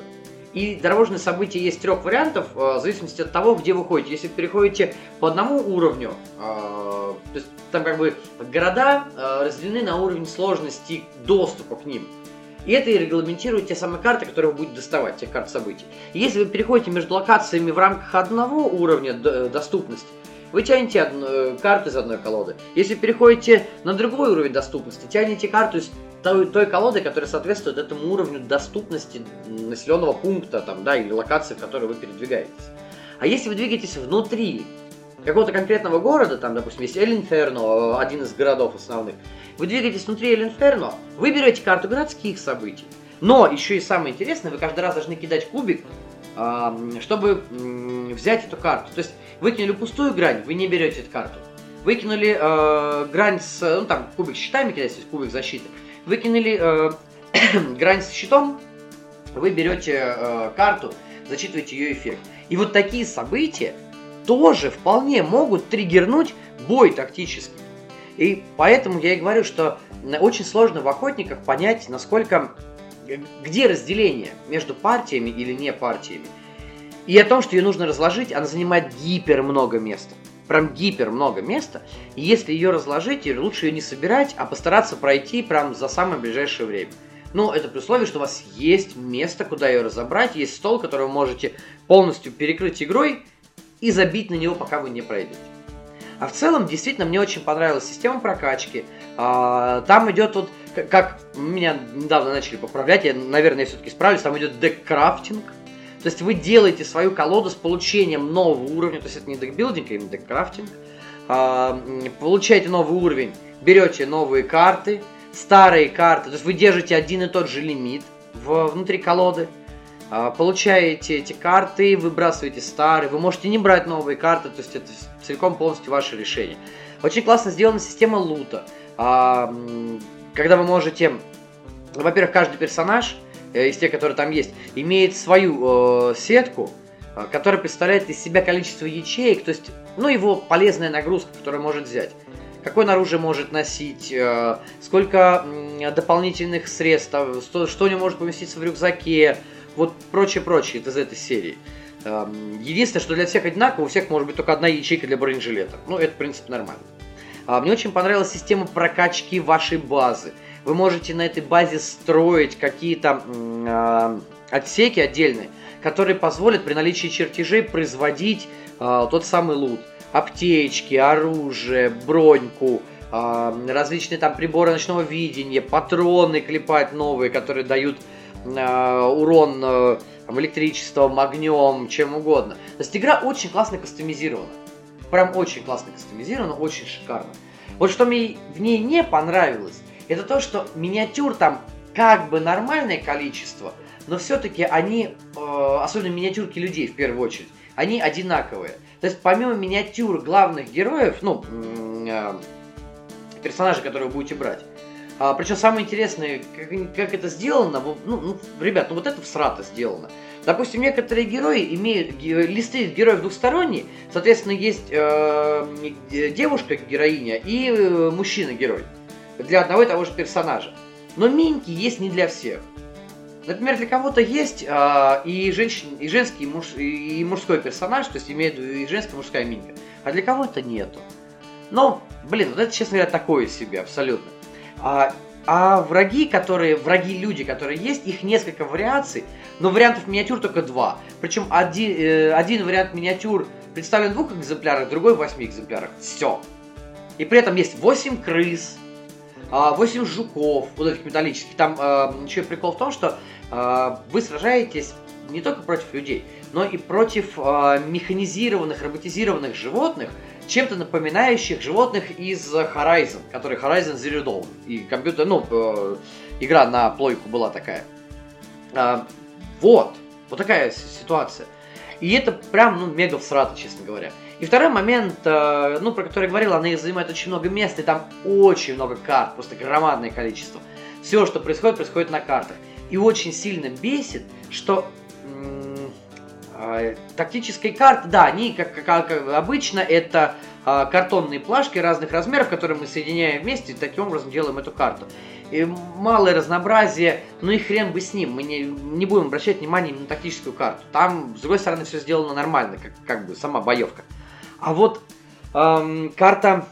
И дорожные события есть трех вариантов, э, в зависимости от того, где вы ходите. Если вы переходите по одному уровню, э, то есть там как бы города э, разделены на уровень сложности доступа к ним. И это и регламентирует те самые карты, которые вы будете доставать, тех карт событий. Если вы переходите между локациями в рамках одного уровня доступности, вы тянете одну, карту из одной колоды. Если переходите на другой уровень доступности, тянете карту из той, той колоды, которая соответствует этому уровню доступности населенного пункта там, да, или локации, в которой вы передвигаетесь. А если вы двигаетесь внутри какого-то конкретного города, там, допустим, есть Эль-Инферно, один из городов основных, вы двигаетесь внутри Эль-Инферно, вы берете карту городских событий. Но еще и самое интересное, вы каждый раз должны кидать кубик, чтобы взять эту карту. То есть выкинули пустую грань, вы не берете эту карту. Выкинули э, грань с, ну там кубик с щитами кидать, есть кубик защиты. Выкинули э, грань с щитом, вы берете э, карту, зачитываете ее эффект. И вот такие события тоже вполне могут триггернуть бой тактический. И поэтому я и говорю, что очень сложно в охотниках понять, насколько где разделение между партиями или не партиями. И о том, что ее нужно разложить, она занимает гипер много места прям гипер много места. И если ее разложить, лучше ее не собирать, а постараться пройти прям за самое ближайшее время. Но это при условии, что у вас есть место, куда ее разобрать, есть стол, который вы можете полностью перекрыть игрой и забить на него, пока вы не пройдете. А в целом, действительно, мне очень понравилась система прокачки. А, там идет вот, как меня недавно начали поправлять, я, наверное, все-таки справлюсь, там идет деккрафтинг. То есть вы делаете свою колоду с получением нового уровня, то есть это не декбилдинг, а именно деккрафтинг. А, получаете новый уровень, берете новые карты, старые карты, то есть вы держите один и тот же лимит внутри колоды, а, получаете эти карты, выбрасываете старые, вы можете не брать новые карты, то есть это целиком полностью ваше решение. Очень классно сделана система лута, а, когда вы можете, во-первых, каждый персонаж из тех, которые там есть, имеет свою э, сетку, э, которая представляет из себя количество ячеек, то есть, ну, его полезная нагрузка, которую может взять. Какое оружие может носить, э, сколько э, дополнительных средств, что, что не может поместиться в рюкзаке, вот прочее-прочее из этой серии. Э, единственное, что для всех одинаково, у всех может быть только одна ячейка для бронежилета. Ну, это, в принципе, нормально. А, мне очень понравилась система прокачки вашей базы. Вы можете на этой базе строить какие-то э, отсеки отдельные, которые позволят при наличии чертежей производить э, тот самый лут. Аптечки, оружие, броньку, э, различные там приборы ночного видения, патроны клепать новые, которые дают э, урон э, электричеством, огнем, чем угодно. То есть игра очень классно кастомизирована. Прям очень классно кастомизирована, очень шикарно. Вот что мне в ней не понравилось, это то, что миниатюр там как бы нормальное количество, но все-таки они, э, особенно миниатюрки людей в первую очередь, они одинаковые. То есть помимо миниатюр главных героев, ну, э, персонажей, которые вы будете брать, а, причем самое интересное, как, как это сделано, ну, ну, ребят, ну вот это всрато сделано. Допустим, некоторые герои имеют листы героев двухсторонние, соответственно, есть э, девушка героиня и э, мужчина герой для одного и того же персонажа. Но миньки есть не для всех. Например, для кого-то есть э, и, женщин, и женский, и, муж, и мужской персонаж, то есть имеет и женская, и мужская минька, а для кого-то нету. Но, блин, вот это, честно говоря, такое себе, абсолютно. А, а враги, которые, враги люди, которые есть, их несколько вариаций, но вариантов миниатюр только два. Причем один, э, один вариант миниатюр представлен в двух экземплярах, другой в восьми экземплярах. Все. И при этом есть 8 крыс, 8 а, жуков, вот этих металлических. Там э, еще прикол в том, что э, вы сражаетесь не только против людей, но и против механизированных, роботизированных животных, чем-то напоминающих животных из Horizon, который Horizon Zero Dawn. И компьютер, ну, э, игра на плойку была такая. Вот, вот такая ситуация. И это прям, ну, мега всрато, честно говоря. И второй момент, э, ну, про который я говорил, она занимает очень много места, и там очень много карт, просто громадное количество. Все, что происходит, происходит на картах. И очень сильно бесит, что э, тактические карты, да, они, как, как, как обычно, это э, картонные плашки разных размеров, которые мы соединяем вместе, и таким образом делаем эту карту. И малое разнообразие, ну и хрен бы с ним, мы не, не будем обращать внимание на тактическую карту. Там, с другой стороны, все сделано нормально, как, как бы сама боевка. А вот эм, карта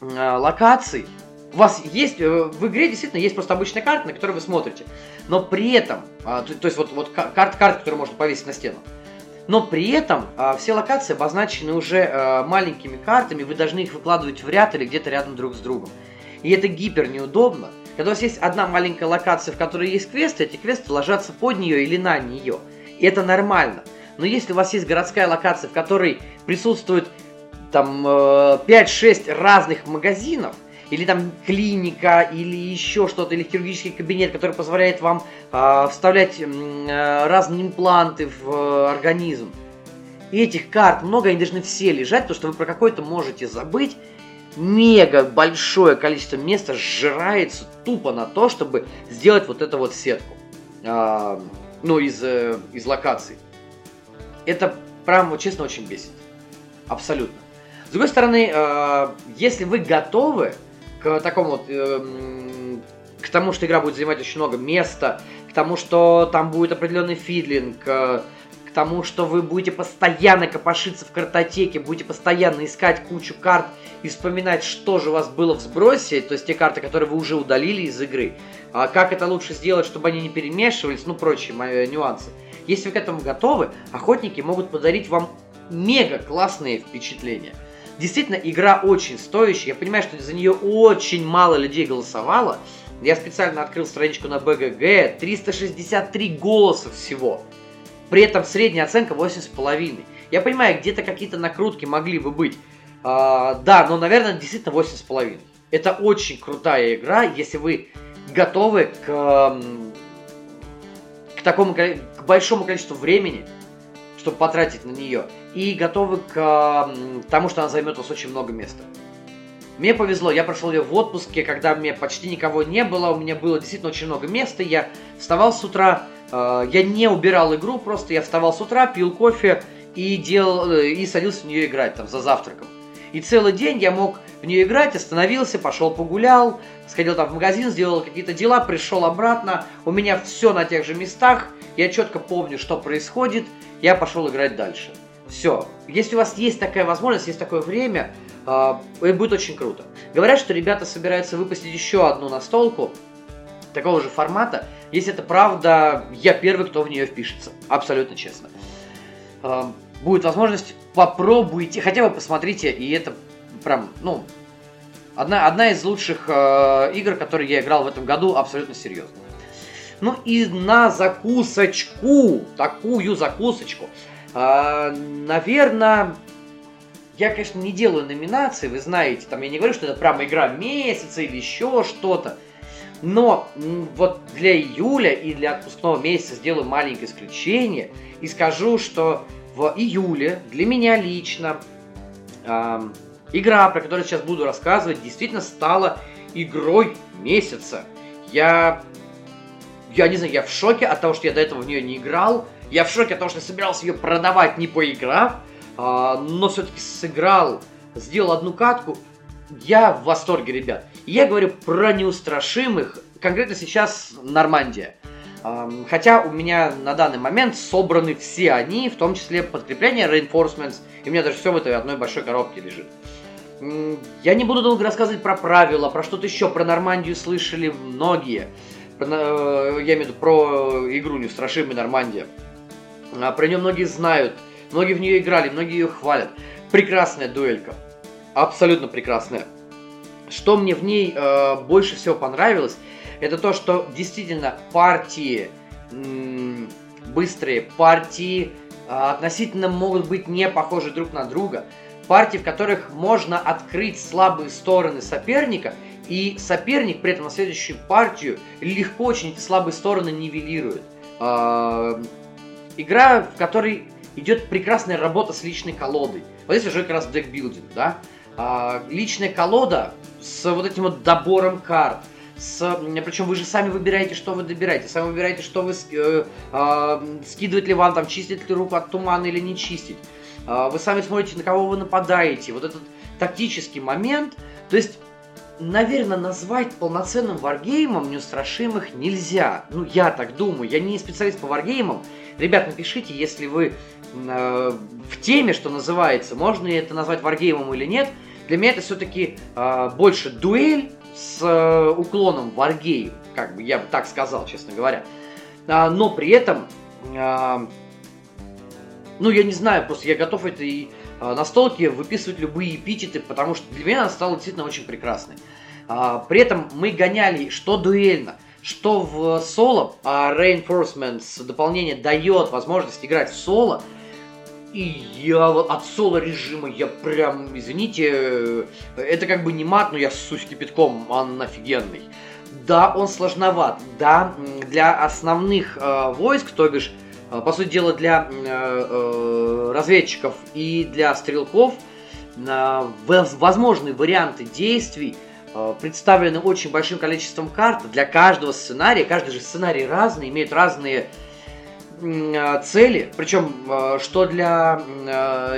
э, локаций, у вас есть, э, в игре действительно есть просто обычная карта, на которую вы смотрите. Но при этом, э, то, то есть вот, вот карта, карта, которую можно повесить на стену. Но при этом э, все локации обозначены уже э, маленькими картами, вы должны их выкладывать в ряд или где-то рядом друг с другом. И это гипер неудобно. Когда у вас есть одна маленькая локация, в которой есть квесты, эти квесты ложатся под нее или на нее. И это нормально. Но если у вас есть городская локация, в которой присутствует там 5-6 э, разных магазинов, или там клиника, или еще что-то, или хирургический кабинет, который позволяет вам э, вставлять э, разные импланты в э, организм. И этих карт много, они должны все лежать, то что вы про какой-то можете забыть. Мега большое количество места сжирается тупо на то, чтобы сделать вот эту вот сетку. Э, ну, из, э, из локаций это прям, вот, честно, очень бесит. Абсолютно. С другой стороны, э, если вы готовы к такому вот, э, к тому, что игра будет занимать очень много места, к тому, что там будет определенный фидлинг, э, к тому, что вы будете постоянно копошиться в картотеке, будете постоянно искать кучу карт и вспоминать, что же у вас было в сбросе, то есть те карты, которые вы уже удалили из игры, а как это лучше сделать, чтобы они не перемешивались, ну, прочие мои нюансы. Если вы к этому готовы, охотники могут подарить вам мега классные впечатления. Действительно, игра очень стоящая. Я понимаю, что за нее очень мало людей голосовало. Я специально открыл страничку на БГГ. 363 голоса всего. При этом средняя оценка 8,5. Я понимаю, где-то какие-то накрутки могли бы быть. А, да, но, наверное, действительно 8,5. Это очень крутая игра, если вы готовы к, к такому к большому количеству времени, чтобы потратить на нее, и готовы к тому, что она займет у вас очень много места. Мне повезло, я прошел ее в отпуске, когда мне почти никого не было, у меня было действительно очень много места, я вставал с утра, э, я не убирал игру, просто я вставал с утра, пил кофе и, делал, э, и садился в нее играть там за завтраком. И целый день я мог в нее играть, остановился, пошел погулял, сходил там в магазин, сделал какие-то дела, пришел обратно, у меня все на тех же местах, я четко помню, что происходит, я пошел играть дальше. Все. Если у вас есть такая возможность, есть такое время, э, будет очень круто. Говорят, что ребята собираются выпустить еще одну настолку такого же формата. Если это правда, я первый, кто в нее впишется. Абсолютно честно. Э, будет возможность, попробуйте, хотя бы посмотрите, и это прям, ну, одна, одна из лучших э, игр, которые я играл в этом году, абсолютно серьезно. Ну и на закусочку, такую закусочку, э, наверное, я, конечно, не делаю номинации, вы знаете, там я не говорю, что это прямо игра месяца или еще что-то, но вот для июля и для отпускного месяца сделаю маленькое исключение и скажу, что в июле для меня лично э, игра, про которую сейчас буду рассказывать, действительно стала игрой месяца. Я, я не знаю, я в шоке от того, что я до этого в нее не играл. Я в шоке от того, что я собирался ее продавать, не поиграв, э, но все-таки сыграл, сделал одну катку. Я в восторге, ребят. Я говорю про неустрашимых, конкретно сейчас Нормандия. Хотя у меня на данный момент собраны все они, в том числе подкрепление Reinforcements, и у меня даже все в этой одной большой коробке лежит. Я не буду долго рассказывать про правила, про что-то еще, про Нормандию слышали многие. Про, э, я имею в виду про игру «Неустрашимый Нормандия». А, про нее многие знают, многие в нее играли, многие ее хвалят. Прекрасная дуэлька. Абсолютно прекрасная. Что мне в ней э, больше всего понравилось, это то, что действительно партии м- быстрые, партии э, относительно могут быть не похожи друг на друга – партии, в которых можно открыть слабые стороны соперника, и соперник при этом на следующую партию легко очень эти слабые стороны нивелирует. А, игра, в которой идет прекрасная работа с личной колодой. Вот здесь уже как раз декбилдинг, да? А, личная колода с вот этим вот добором карт, с, причем вы же сами выбираете, что вы добираете, сами выбираете, что вы э, э, скидывать ли вам, там, чистить ли руку от тумана или не чистить. А, вы сами смотрите, на кого вы нападаете, вот этот тактический момент. То есть, наверное, назвать полноценным варгеймом неустрашимых нельзя. Ну, я так думаю, я не специалист по варгеймам. Ребят, напишите, если вы э, в теме, что называется, можно ли это назвать варгеймом или нет. Для меня это все-таки э, больше дуэль с э, уклоном варгейм, как бы я бы так сказал, честно говоря. А, но при этом э, ну, я не знаю, просто я готов это и а, на столке выписывать любые эпитеты, потому что для меня она стала действительно очень прекрасной. А, при этом мы гоняли что дуэльно, что в соло, а Reinforcements дополнение дает возможность играть в соло, и я вот от соло режима, я прям, извините, это как бы не мат, но я ссусь кипятком, он офигенный. Да, он сложноват, да, для основных э, войск, то бишь по сути дела, для э, э, разведчиков и для стрелков возможные варианты действий э, представлены очень большим количеством карт для каждого сценария. Каждый же сценарий разный, имеет разные цели, причем что для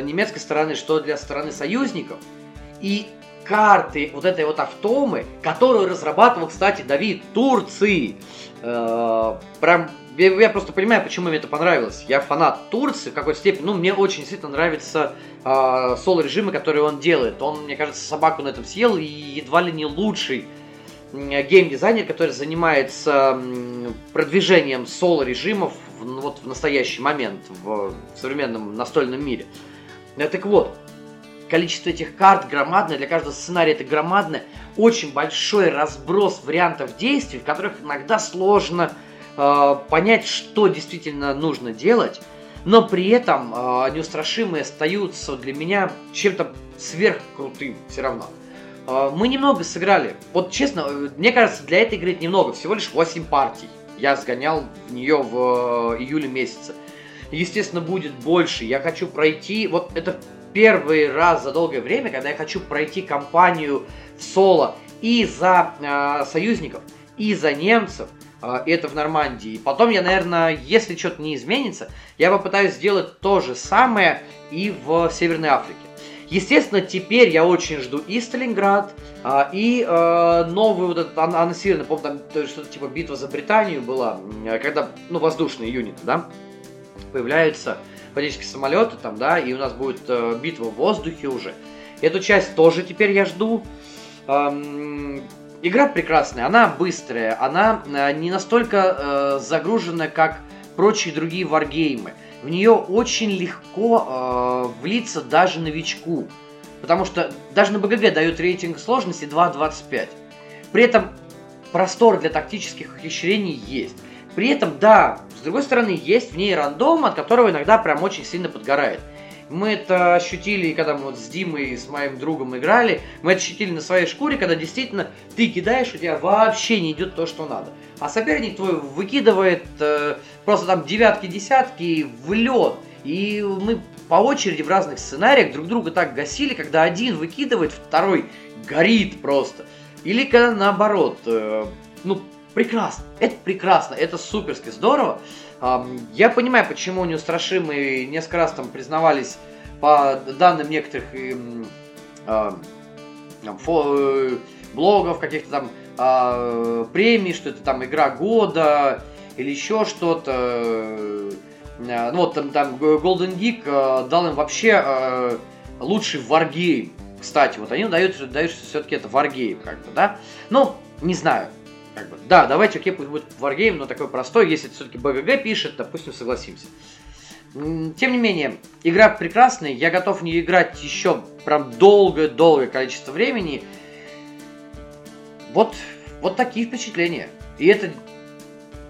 немецкой стороны, что для стороны союзников. И карты вот этой вот автомы, которую разрабатывал, кстати, Давид Турции, прям я, я просто понимаю, почему мне это понравилось. Я фанат Турции в какой-то степени. Ну, мне очень действительно нравится э, соло-режимы, которые он делает. Он, мне кажется, собаку на этом съел и едва ли не лучший геймдизайнер, который занимается продвижением соло-режимов в, вот, в настоящий момент в современном настольном мире. Э, так вот, количество этих карт громадное, для каждого сценария это громадное, очень большой разброс вариантов действий, в которых иногда сложно э, понять, что действительно нужно делать, но при этом э, неустрашимые остаются для меня чем-то сверхкрутым все равно. Э, мы немного сыграли. Вот честно, мне кажется, для этой игры немного, всего лишь 8 партий. Я сгонял в нее в э, июле месяце. Естественно, будет больше. Я хочу пройти... Вот это первый раз за долгое время, когда я хочу пройти кампанию в соло и за э, союзников, и за немцев – это в Нормандии. Потом я, наверное, если что-то не изменится, я попытаюсь сделать то же самое и в Северной Африке. Естественно, теперь я очень жду и Сталинград, а, и э, новый вот этот анонсированный, помню, там что-то типа битва за Британию была, когда, ну, воздушные юниты, да, появляются политические самолеты там, да, и у нас будет э, битва в воздухе уже. Эту часть тоже теперь я жду. Игра прекрасная, она быстрая, она э, не настолько э, загружена, как прочие другие варгеймы. В нее очень легко э, влиться даже новичку. Потому что даже на БГГ дает рейтинг сложности 2.25. При этом простор для тактических ухищрений есть. При этом, да, с другой стороны, есть в ней рандом, от которого иногда прям очень сильно подгорает. Мы это ощутили, когда мы вот с Димой и с моим другом играли. Мы это ощутили на своей шкуре, когда действительно ты кидаешь, у тебя вообще не идет то, что надо. А соперник твой выкидывает э, просто там девятки-десятки в лед. И мы по очереди в разных сценариях друг друга так гасили, когда один выкидывает, второй горит просто. Или когда наоборот. Э, ну, прекрасно. Это прекрасно, это суперски здорово. Я понимаю, почему неустрашимые несколько раз там признавались по данным некоторых э, блогов, каких-то там э, премий, что это там игра года или еще что-то. Э, ну вот там, там Golden Geek э, дал им вообще э, лучший варгейм. кстати, вот они дают, дают все-таки это Wargame, как бы, да? Ну, не знаю, как бы, да, давайте, окей, пусть будет Wargame, но такой простой, если все-таки БГГ пишет, допустим, согласимся. Тем не менее, игра прекрасная, я готов в нее играть еще прям долгое-долгое количество времени. Вот, вот такие впечатления. И это,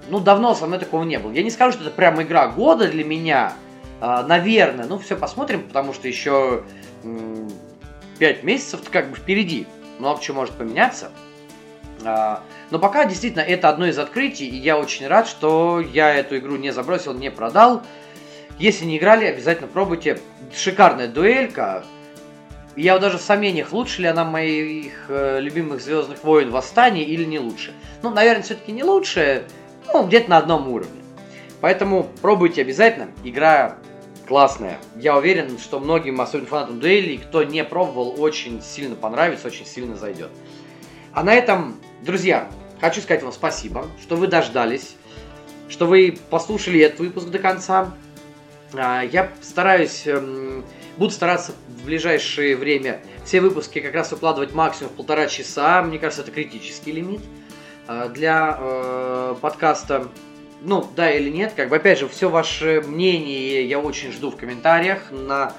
ну, давно со мной такого не было. Я не скажу, что это прям игра года для меня, а, наверное, ну, все посмотрим, потому что еще 5 месяцев как бы впереди. Много чего может поменяться. Но пока действительно это одно из открытий, и я очень рад, что я эту игру не забросил, не продал. Если не играли, обязательно пробуйте. Шикарная дуэлька. Я даже в сомнениях, лучше ли она моих э, любимых Звездных войн Восстания или не лучше. Ну, наверное, все-таки не лучше, ну, где-то на одном уровне. Поэтому пробуйте обязательно. Игра классная. Я уверен, что многим, особенно фанатам дуэлей, кто не пробовал, очень сильно понравится, очень сильно зайдет. А на этом, друзья, хочу сказать вам спасибо, что вы дождались, что вы послушали этот выпуск до конца. А, я стараюсь, эм, буду стараться в ближайшее время все выпуски как раз выкладывать максимум в полтора часа. Мне кажется, это критический лимит а, для э, подкаста. Ну, да или нет, как бы, опять же, все ваше мнение я очень жду в комментариях на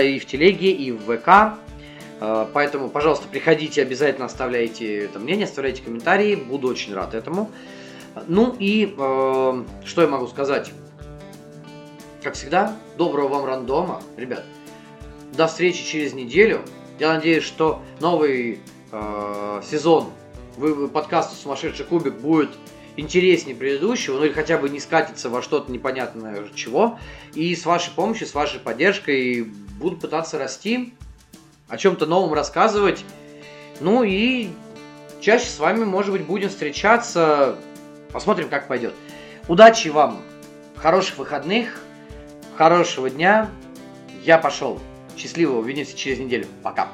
и в телеге, и в ВК. А, поэтому, пожалуйста, приходите, обязательно оставляйте это мнение, оставляйте комментарии, буду очень рад этому. Ну и э, что я могу сказать? Как всегда, доброго вам рандома, ребят. До встречи через неделю. Я надеюсь, что новый э, сезон подкаста «Сумасшедший кубик» будет интереснее предыдущего, ну или хотя бы не скатиться во что-то непонятное чего. И с вашей помощью, с вашей поддержкой буду пытаться расти, о чем-то новом рассказывать. Ну и чаще с вами, может быть, будем встречаться. Посмотрим, как пойдет. Удачи вам, хороших выходных. Хорошего дня. Я пошел. Счастливого. Увидимся через неделю. Пока.